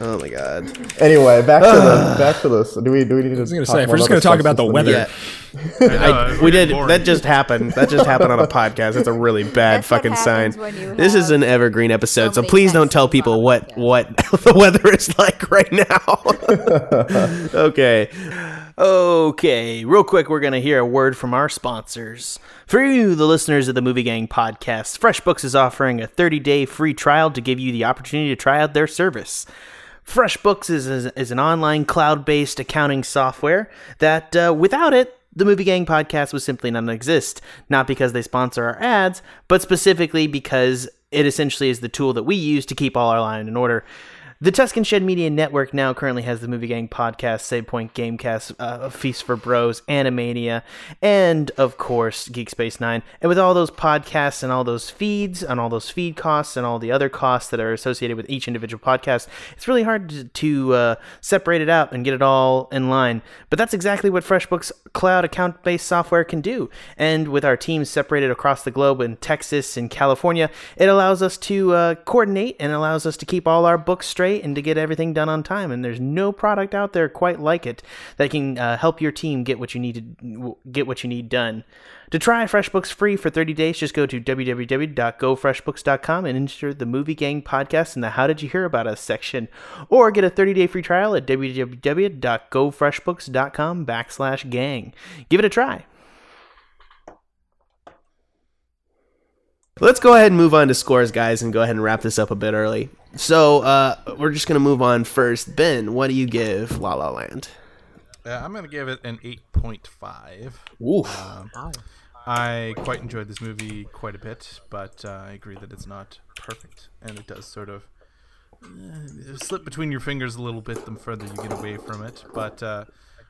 Oh my god. Anyway, back to the back to this. Do we do we need to? I was gonna say, if we're just gonna talk about the weather. Yeah. <laughs> I know, I, we did. boring. That just happened. That just happened on a podcast. That's a really bad That's fucking sign. happens when you This is an evergreen episode, so many please don't tell people what what the weather is like right now. okay. Okay, real quick, we're going to hear a word from our sponsors. For you, the listeners of the Movie Gang podcast, FreshBooks is offering a 30 day free trial to give you the opportunity to try out their service. FreshBooks is, is, is an online cloud based accounting software that uh, without it, the Movie Gang podcast would simply not exist. Not because they sponsor our ads, but specifically because it essentially is the tool that we use to keep all our line in order. The Tuscan Shed Media Network now currently has the Movie Gang podcast, Save Point Gamecast, uh, Feast for Bros, Animania, and of course Geek Space Nine. And with all those podcasts and all those feeds and all those feed costs and all the other costs that are associated with each individual podcast, it's really hard to, to uh, separate it out and get it all in line. But that's exactly what FreshBooks cloud account based software can do. And with our teams separated across the globe in Texas and California, it allows us to uh, coordinate and allows us to keep all our books straight and to get everything done on time. And there's no product out there quite like it that can uh, help your team get what you need to get what you need done. To try FreshBooks free for 30 days, just go to www.gofreshbooks.com and enter the Movie Gang podcast in the How Did You Hear About Us section, or get a 30-day free trial at www.gofreshbooks.com backslash gang. Give it a try. Let's go ahead and move on to scores, guys, and go ahead and wrap this up a bit early. So uh, we're just gonna move on first. Ben, what do you give La La Land? Yeah, I'm gonna give it an 8.5. Ooh, I quite enjoyed this movie quite a bit, but uh, I agree that it's not perfect, and it does sort of uh, slip between your fingers a little bit the further you get away from it. But uh,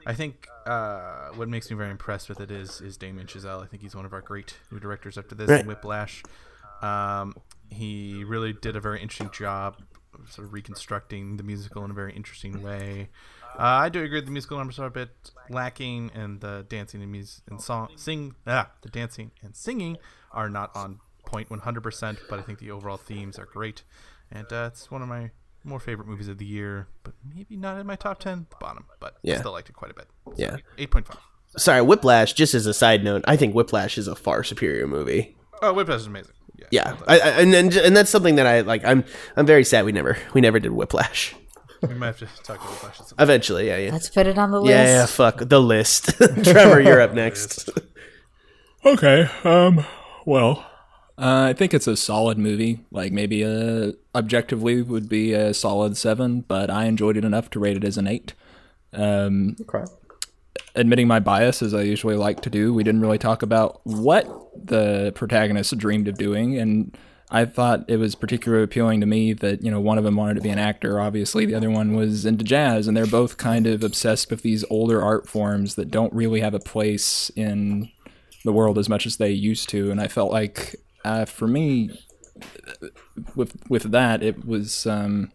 I think uh, what makes me very impressed with it is is Damien Chazelle. I think he's one of our great new directors after this Right. and Whiplash. Um, he really did a very interesting job sort of reconstructing the musical in a very interesting way. Uh, I do agree the musical numbers are a bit lacking, and the dancing and music and song sing ah the dancing and singing are not on point 100%. But I think the overall themes are great, and uh, it's one of my more favorite movies of the year. But maybe not in my top 10, the bottom. But Yeah. still liked it quite a bit. So, Yeah. 8.5. sorry, Whiplash. Just as a side note, I think Whiplash is a far superior movie. Oh, Whiplash is amazing. Yeah, Yeah, I, I, and and and that's something that I like. I'm I'm very sad we never we never did Whiplash. we might have to talk about Whiplash. at Eventually, yeah, yeah, Let's put it on the list. yeah, yeah. Fuck the list. <laughs> Trevor, you're up next. <laughs> Okay. Um. Well, uh, I think it's a solid movie. Like maybe uh, objectively would be a solid seven, but I enjoyed it enough to rate it as an eight. Um, Okay. Admitting my bias as I usually like to do, we didn't really talk about what the protagonist dreamed of doing, and I thought it was particularly appealing to me that you know one of them wanted to be an actor. Obviously, the other one was into jazz, and they're both kind of obsessed with these older art forms that don't really have a place in the world as much as they used to. And I felt like, uh, for me, with with that, it was um,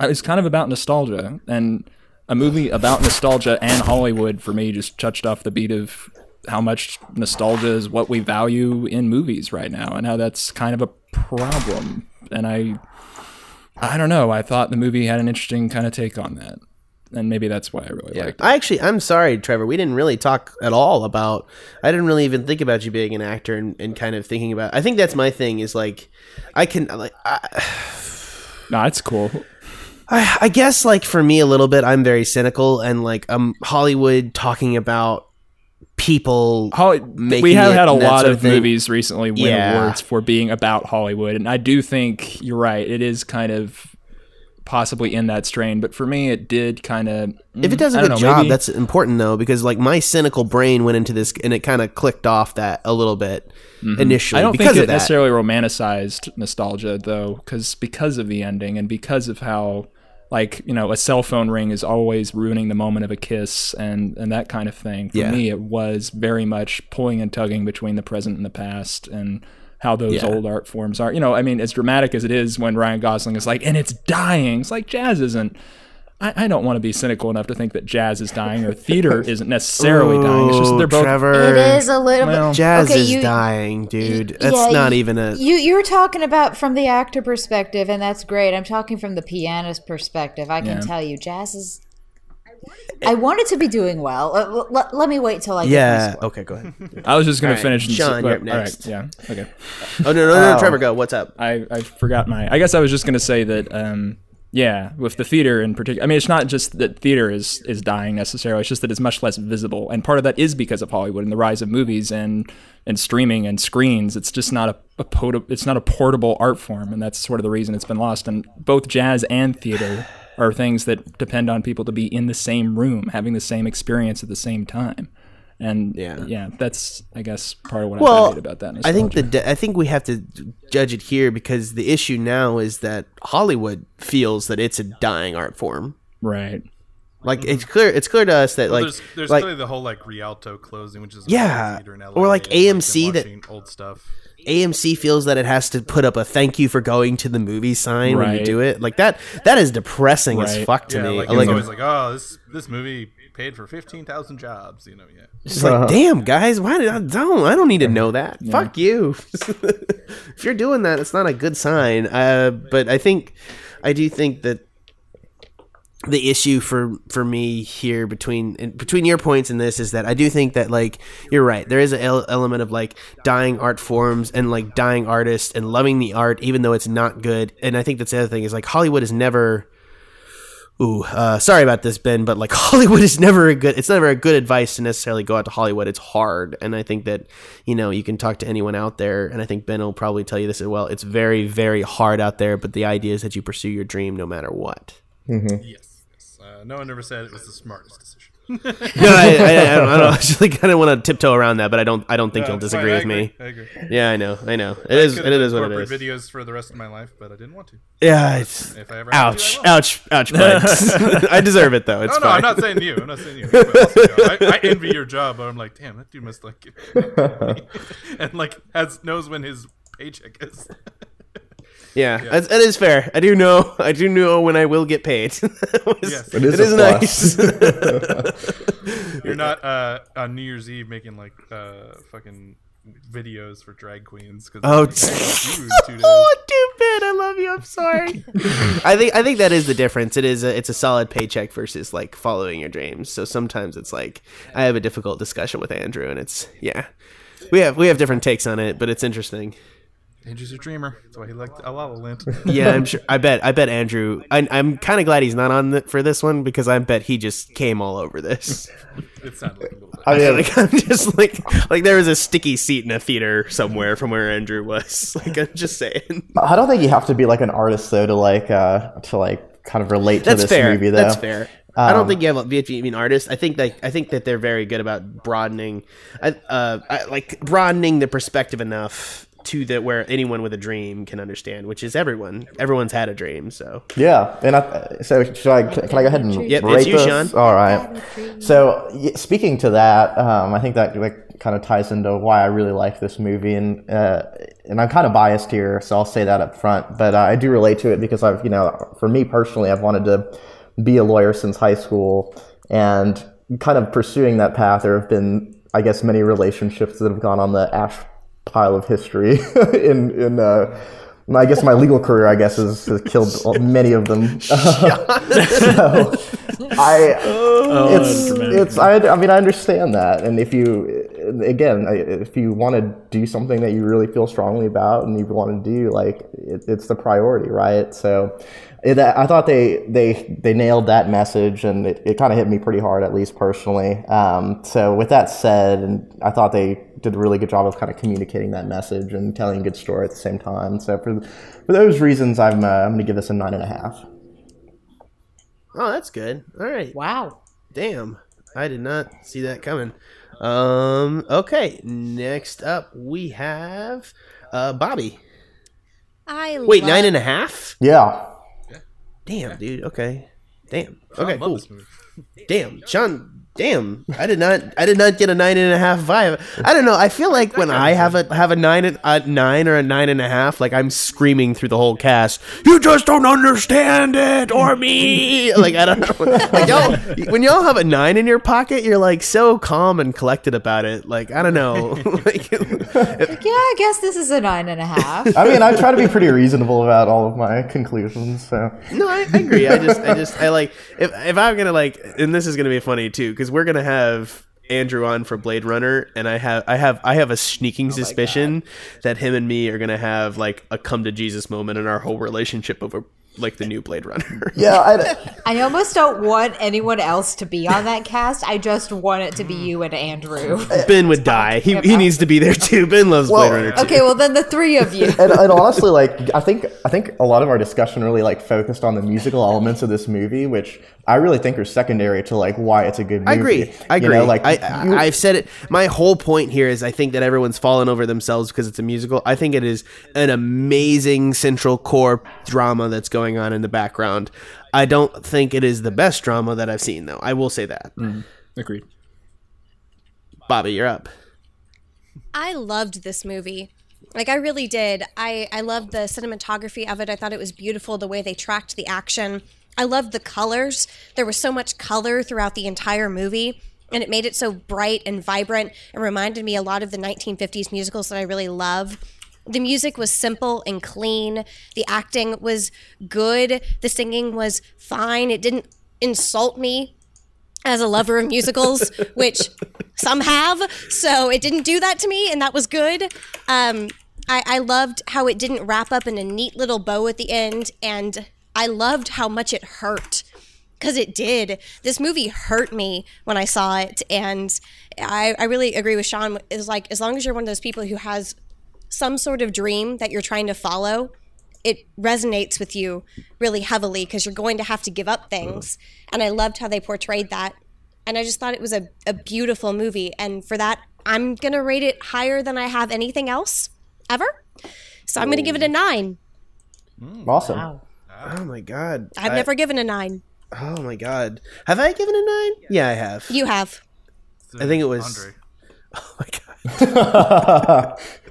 it was kind of about nostalgia and a movie about nostalgia and Hollywood for me just touched off the beat of how much nostalgia is what we value in movies right now and how that's kind of a problem. And I I don't know, I thought the movie had an interesting kind of take on that. And maybe that's why I really liked it. I actually, I'm sorry, Trevor. We didn't really talk at all about. I didn't really even think about you being an actor and, and kind of thinking about. I think that's my thing. Is like, I can like. I, <sighs> No, it's cool. I, I guess like for me a little bit, I'm very cynical and like um Hollywood talking about people. Holly, making we have had a lot sort of thing. movies recently win Yeah. awards for being about Hollywood, and I do think you're right. It is kind of possibly in that strain, but for me, it did kind of. If it does a good know, job, maybe- that's important though, because like my cynical brain went into this and it kind of clicked off that a little bit initially. Mm-hmm. I don't because think it necessarily romanticized nostalgia though, because because of the ending and because of how like you know a cell phone ring is always ruining the moment of a kiss and and that kind of thing. For Yeah. me, it was very much pulling and tugging between the present and the past and. How those Yeah. old art forms are, you know. I mean, as dramatic as it is when Ryan Gosling is like, and it's dying. It's like jazz isn't. I, I don't want to be cynical enough to think that jazz is dying or theater <laughs> isn't necessarily dying. It's just Ooh, they're both. Trevor. It is a little Well, bit. Jazz okay, is you, dying, dude. That's yeah, not you- even a. You you're talking about from the actor perspective, and that's great. I'm talking from the pianist perspective. I can Yeah. tell you, jazz is. I wanted to be doing well. Uh, l- l- let me wait till I get yeah. score. Okay. Go ahead. <laughs> I was just going All to right, finish. and s- you're up all right, next. yeah. Okay. Oh no no no, no Oh. Trevor, go. What's up? I, I forgot my. I guess I was just going to say that. Um, yeah, with the theater in particular. I mean, it's not just that theater is is dying necessarily. It's just that it's much less visible, and part of that is because of Hollywood and the rise of movies and and streaming and screens. It's just not a, a It's not a portable art form, and that's sort of the reason it's been lost. And both jazz and theater are things that depend on people to be in the same room, having the same experience at the same time. And Yeah. yeah, that's I guess part of what I well, valued about that. I think nostalgia. the I think we have to judge it here because the issue now is that Hollywood feels that it's a dying art form. right. Like it's clear, it's clear to us that Well, like there's there's like clearly the whole like Rialto closing, which is a Yeah. in LA, Or, like, and, them AMC that- old stuff. AMC feels that it has to put up a thank you for going to the movie sign when you Right. do it. Like that that is depressing as fuck to Yeah, me. like, Like, it's always like, oh, this this movie paid for fifteen thousand jobs. You know, yeah. It's like, damn, guys, why did I don't? I don't need to know that. Fuck you. <laughs> if you're doing that, it's not a good sign. Uh, but I think, I do think that the issue for for me here between between your points and this is that I do think that like you're right. There is an el- element of like dying art forms and like dying artists and loving the art even though it's not good. And I think that's the other thing is like Hollywood is never Ooh, uh, sorry about this, Ben, but like <laughs> Hollywood is never a good. It's never a good advice to necessarily go out to Hollywood. It's hard, and I think that you know you can talk to anyone out there, and I think Ben will probably tell you this as well. It's very, very hard out there, but the idea is that you pursue your dream no matter what. Yes. yes. Uh, no one ever said it was the smartest decision. <laughs> no, I, I, I don't, I don't actually kind of want to tiptoe around that, but I don't. I don't think No, you'll it's fine. disagree with agree. me. I agree. Yeah, I know, I know. It is. Could've It done is what it is. Videos for the rest of my life, but I didn't want to. Yeah, it's. If I ever have to, Ouch! I will. Ouch! Ouch! <laughs> Bud. <laughs> I deserve it though. It's No, no, fine. I'm not saying you. I'm not saying you. Everybody you know, I, I envy your job, but I'm like, damn, that dude must like it, and like has knows when his paycheck is. Yeah, It's, it is fair. I do know. I do know when I will get paid. <laughs> It was- Yes. It is it a is plus. nice. <laughs> You're not uh, on New Year's Eve making like uh, fucking videos for drag queens. Cause Oh, like, hey, dude, oh, stupid! I love you. I'm sorry. I think I think that is the difference. It is a, it's a solid paycheck versus like following your dreams. So sometimes it's like I have a difficult discussion with Andrew, and it's yeah, we have we have different takes on it, but it's interesting. Andrew's a dreamer. That's why he liked a La La Land. <laughs> Yeah, I'm sure. I bet. I bet Andrew. I, I'm kind of glad he's not on the, for this one because I bet he just came all over this. <laughs> it sounded like a little bit. I mean, like <laughs> I'm just like like there was a sticky seat in a theater somewhere from where Andrew was. Like I'm just saying. I don't think you have to be like an artist though to like uh to like kind of relate to That's this fair. movie though. That's fair. I don't Um, think you have a VHV mean artist. I think that I think that they're very good about broadening, uh, uh, like broadening the perspective enough to that where anyone with a dream can understand, which is everyone. Everyone's had a dream, so Yeah, and I, so should I? Can I go ahead and Yep, it's rate you, this? Sean. All right. So speaking to that, um, I think that like, kind of ties into why I really like this movie, and uh, and I'm kind of biased here, so I'll say that up front. But uh, I do relate to it because I've, you know, for me personally, I've wanted to be a lawyer since high school, and kind of pursuing that path. There have been, I guess, many relationships that have gone on the ash pile of history <laughs> in in. Uh, I guess my legal career, I guess, has, has killed <laughs> many of them. <laughs> so, I, it's, it's, I, I mean, I understand that, and if you, again, if you want to do something that you really feel strongly about and you want to do, like, it, it's the priority, right? So, it, I thought they they they nailed that message, and it, it kind of hit me pretty hard, at least personally. Um, so, with that said, and I thought they did a really good job of kind of communicating that message and telling a good story at the same time. So, for for those reasons, I'm uh, I'm going to give this a nine and a half. oh, that's good. All right, Wow. damn, I did not see that coming. Um, okay, next up we have uh Bobbye. I Wait, love- nine and a half? Yeah. Damn, dude. Okay, damn. Okay, cool. Damn, Sean. Damn, I did not. I did not get a nine and a half vibe. I don't know. I feel like when I have a have a nine and a nine or a nine and a half, like I'm screaming through the whole cast. You just don't understand it, or me. <laughs> Like I don't know. Like y'all, when y'all have a nine in your pocket, you're like so calm and collected about it. Like I don't know. <laughs> like, <laughs> Yeah, I guess this is a nine and a half. I mean, I try to be pretty reasonable about all of my conclusions. So No, I, I agree. I just, I just, I like if if I'm gonna like, and this is gonna be funny too, because we're gonna have Andrew on for Blade Runner, and I have, I have, I have a sneaking oh suspicion that him and me are gonna have like a come to Jesus moment in our whole relationship over like the new Blade Runner. <laughs> Yeah, I, <laughs> I almost don't want anyone else to be on that cast. I just want it to be you and Andrew. <laughs> ben would die. He, he needs to be there too. Ben loves Well, Blade Runner too. Okay, well then the three of you. and, and honestly, like I think I think a lot of our discussion really like focused on the musical elements of this movie, which I really think are secondary to like why it's a good movie. I agree. I You agree. know, like I, you- I, I've said it. My whole point here is I think that everyone's fallen over themselves because it's a musical. I think it is an amazing central core drama that's going on in the background. I don't think it is the best drama that I've seen, though. I will say that. Mm-hmm. Agreed. Bobbye, you're up. I loved this movie. Like I really did. I I loved the cinematography of it. I thought it was beautiful the way they tracked the action. I loved the colors. There was so much color throughout the entire movie and it made it so bright and vibrant. It reminded me a lot of the 1950s musicals that I really love. The music was simple and clean. The acting was good. The singing was fine. It didn't insult me as a lover of musicals, <laughs> which some have. So it didn't do that to me, and that was good. Um, I, I loved how it didn't wrap up in a neat little bow at the end, and I loved how much it hurt. Because it did. This movie hurt me when I saw it. And I, I really agree with Sean. Is like, as long as you're one of those people who has some sort of dream that you're trying to follow, it resonates with you really heavily because you're going to have to give up things. And I loved how they portrayed that. And I just thought it was a, a beautiful movie. And for that, I'm going to rate it higher than I have anything else ever. So I'm going to give it a nine. Mm. awesome. Oh my god. I've I- never given a nine. Oh my god. Have I given a nine? Yeah, I have. You have. I think it was- Andre. <laughs> Oh my god. <laughs>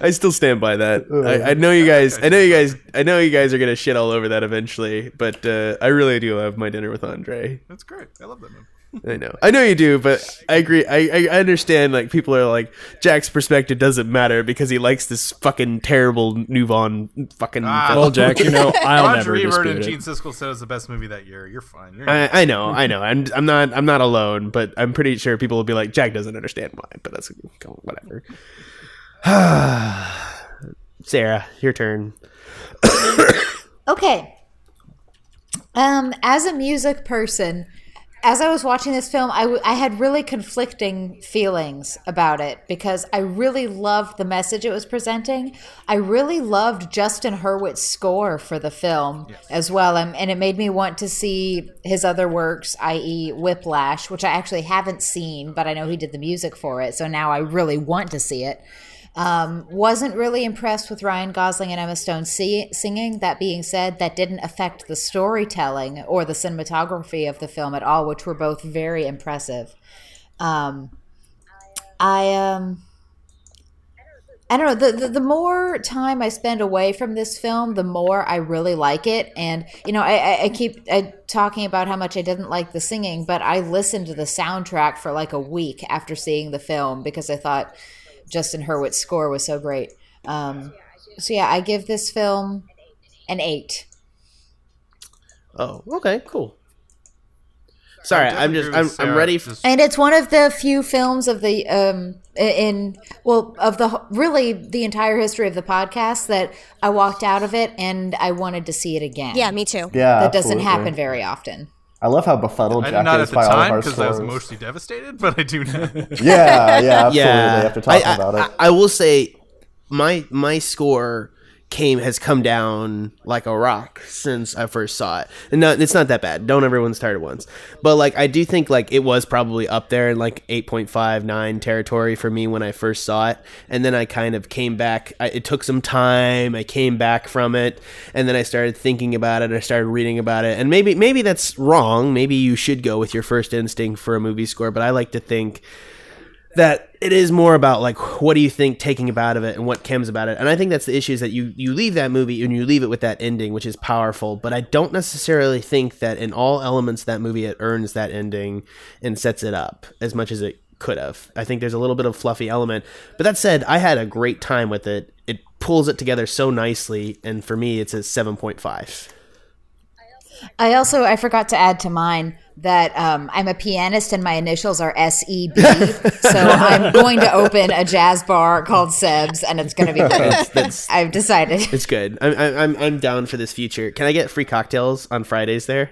I still stand by that. <laughs> I, I know you guys. I know you guys. I know you guys are gonna shit all over that eventually. But uh, I really do love my dinner with Andre. That's great. I love that movie. I know. I know you do, but I agree. I, I understand. Like people are like Jack's perspective doesn't matter because he likes this fucking terrible Nuvon fucking. Ah. film. Well, Jack, you know <laughs> I'll Roger never Ebert and dispute Gene. Siskel said it was the best movie that year. You're fine. You're I, I know, I know. I'm, I'm not, I'm not alone, but I'm pretty sure people will be like, Jack doesn't understand why, but that's whatever. <sighs> Sarah, your turn. Okay. Um, as a music person, as I was watching this film, I, w- I had really conflicting feelings about it because I really loved the message it was presenting. I really loved Justin Hurwitz's score for the film as well, and, and it made me want to see his other works, i.e., Whiplash, which I actually haven't seen, but I know he did the music for it, so now I really want to see it. Um, wasn't really impressed with Ryan Gosling and Emma Stone see- singing. That being said, that didn't affect the storytelling or the cinematography of the film at all, which were both very impressive. Um, I um, I don't know. The, the the more time I spend away from this film, the more I really like it. And you know, I, I, I keep uh, talking about how much I didn't like the singing, but I listened to the soundtrack for like a week after seeing the film because I thought Justin Hurwitz's score was so great. Um, so yeah, I give this film an eight. Oh, okay, cool. Sorry, I'm just, I'm, I'm ready. For- And it's one of the few films of the um in well of the really the entire history of the podcast that I walked out of it and I wanted to see it again. Yeah, me too. Yeah, that doesn't happen very often. I love how befuddled I Jack not is at the by all of time our because I was scores. mostly devastated, but I do now. <laughs> Yeah, yeah, absolutely. yeah, After talking I, about it, I, I will say, my my score came has come down like a rock since I first saw it, and not, it's not that bad. Don't everyone start at once, but like I do think like it was probably up there in like eight point five nine territory for me when I first saw it, and then I kind of came back. I, it took some time. I came back from it, and then I started thinking about it. I started reading about it, and maybe maybe that's wrong. Maybe you should go with your first instinct for a movie score, but I like to think that it is more about like what do you think taking about of it and what comes about it. And i think that's the issue is that you you leave that movie and you leave it with that ending which is powerful. But i don't necessarily think that in all elements that movie it earns that ending and sets it up as much as it could have. I think there's a little bit of fluffy element. But that said i had a great time with it. It pulls it together so nicely. And for me it's a 7.5 I also I forgot to add to mine. That um, I'm a pianist and my initials are SEB. so I'm going to open a jazz bar called Seb's and it's going to be <laughs> great. I've decided. It's good. I'm, I'm I'm down for this future. Can I get free cocktails on Fridays there?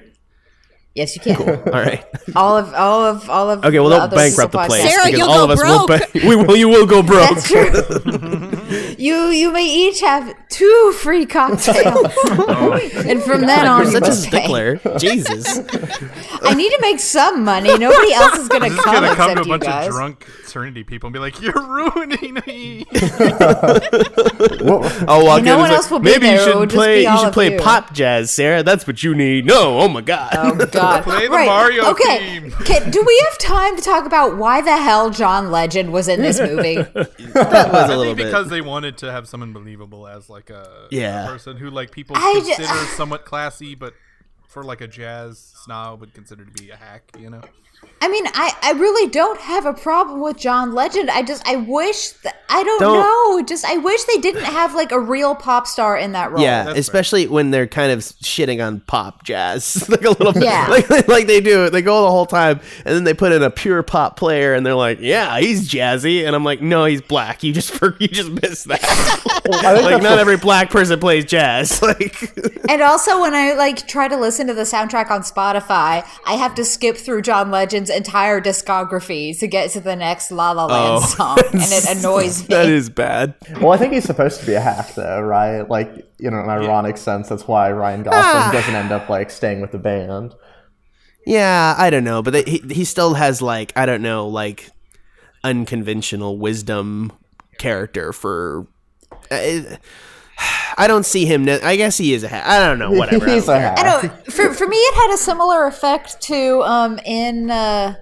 Yes, you can. Cool. All right. All of all of all of Okay. Well, the don't bankrupt the place Sarah, you'll all go of us will. broke. Ba- <laughs> we will. You will go broke. That's true. <laughs> you you may each have two free cocktails, <laughs> oh. and from then on, You're you such a must pay. stickler. Jesus. <laughs> I need to make some money. Nobody <laughs> else is going to This is come gonna come to a bunch guys. of drunk Trinity people and be like, "You're ruining me." I'll walk no in one say, else will be Maybe there, you should play. You should play you." pop jazz, Sarah. That's what you need. No. Oh my god. Oh God! Play the right. Mario okay. theme. Can, do we have time to talk about why the hell John Legend was in this movie? that was I a little bit. because they wanted to have someone believable as like a, Yeah. person who like people I ju- consider somewhat classy, but for like a jazz snob would consider to be a hack. You know. I mean, I, I really don't have a problem with John Legend. I just I wish that I don't, Don't- know. Just I wish they didn't have like a real pop star in that role. Yeah, That's especially when they're kind of shitting on pop jazz, <laughs> like a little bit, Yeah. like, <laughs> like they do. They go the whole time, and then they put in a pure pop player, and they're like, "Yeah, he's jazzy," and I'm like, "No, he's black. You just <laughs> you just missed that. I think like, not every black person plays jazz. Like, And also, when I like try to listen to the soundtrack on Spotify, I have to skip through John Legend's entire discography to get to the next La La Land Oh. song, <laughs> and it annoys <laughs> me. that is bad. Well, I think he's supposed to be a hack, though, right? Like, you know, in an ironic sense, that's why Ryan Gosling Ah. doesn't end up like staying with the band. Yeah, I don't know, but they, he he still has like I don't know like unconventional wisdom character for. Uh, I don't see him. Ne- I guess he is a hack. I don't know. <laughs> Whatever. I he's don't a care. hack. I don't. For for me, it had a similar effect to um in uh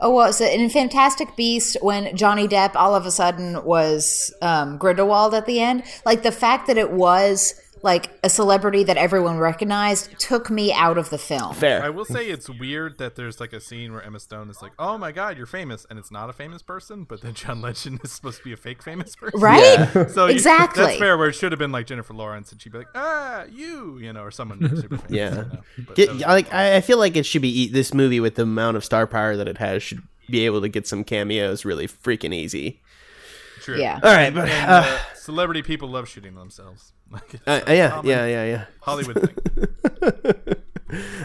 oh what was it in Fantastic Beast when Johnny Depp all of a sudden was um Grindelwald at the end. Like the fact that it was like a celebrity that everyone recognized took me out of the film. Fair. I will say it's weird that there's like a scene where Emma Stone is like, "Oh my God, you're famous," and it's not a famous person, but then John <laughs> Legend is supposed to be a fake famous person, Right? <laughs> So you- Exactly. that's fair. Where it should have been like Jennifer Lawrence, and she'd be like, "Ah, you," you know, or someone super famous. Yeah. you know? Get, like I I feel like it should be e- this movie with the amount of star power that it has should be able to get some cameos really freaking easy. True. Yeah. All right, but And uh, uh, celebrity people love shooting themselves. <laughs> Like, it's uh, yeah, yeah, yeah, yeah. Hollywood <laughs> thing.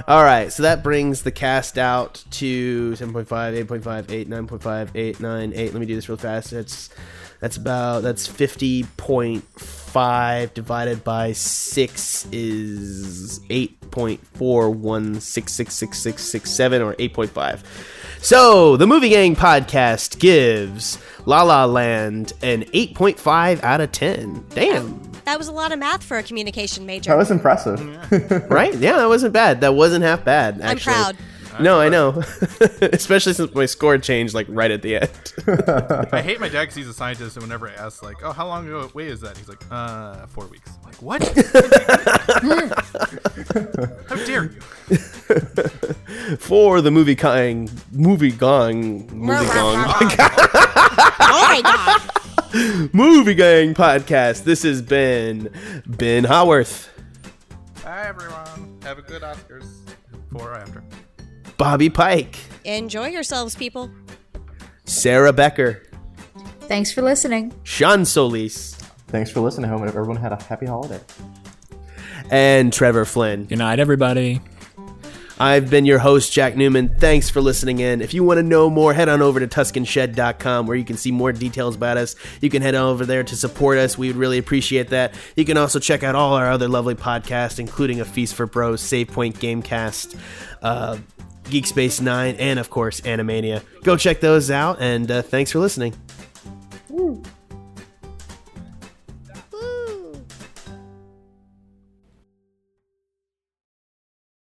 All right, so that brings the cast out to 7.5, 8.5, 8, 9.5, 8, 9, 8. Let me do this real fast. That's that's about that's 50.5 divided by 6 is 8.41666667 or 8.5. So, the Movie Gang podcast gives La La Land an 8.5 out of 10. Damn. That was a lot of math for a communication major. That was impressive. Right? Yeah, that wasn't bad. That wasn't half bad. I'm Actually. Proud. No, I know. <laughs> Especially since my score changed like right at the end. <laughs> I hate my dad because he's a scientist, and whenever I ask, like, "Oh, how long away is that?" He's like, "Uh, four weeks." I'm like, what? <laughs> how dare you? For the movie going, movie gong, movie gong, oh my god. movie gang podcast. This has been Ben Howarth, Hi everyone. Have a good Oscars. Before or after? Bobbye Pike, Enjoy yourselves, people. Sarah Becker, Thanks for listening. Sean Solis, Thanks for listening. I hope everyone had a happy holiday. and Trevor Flynn. Good night, everybody. I've been your host, Jack Newman. Thanks for listening in. If you want to know more, head on over to TuscanShed.com where you can see more details about us. You can head on over there to support us. We would really appreciate that. You can also check out all our other lovely podcasts, including A Feast for Bros, Save Point Gamecast, uh, Geek Space 9, and of course, Animania. Go check those out, and uh, thanks for listening.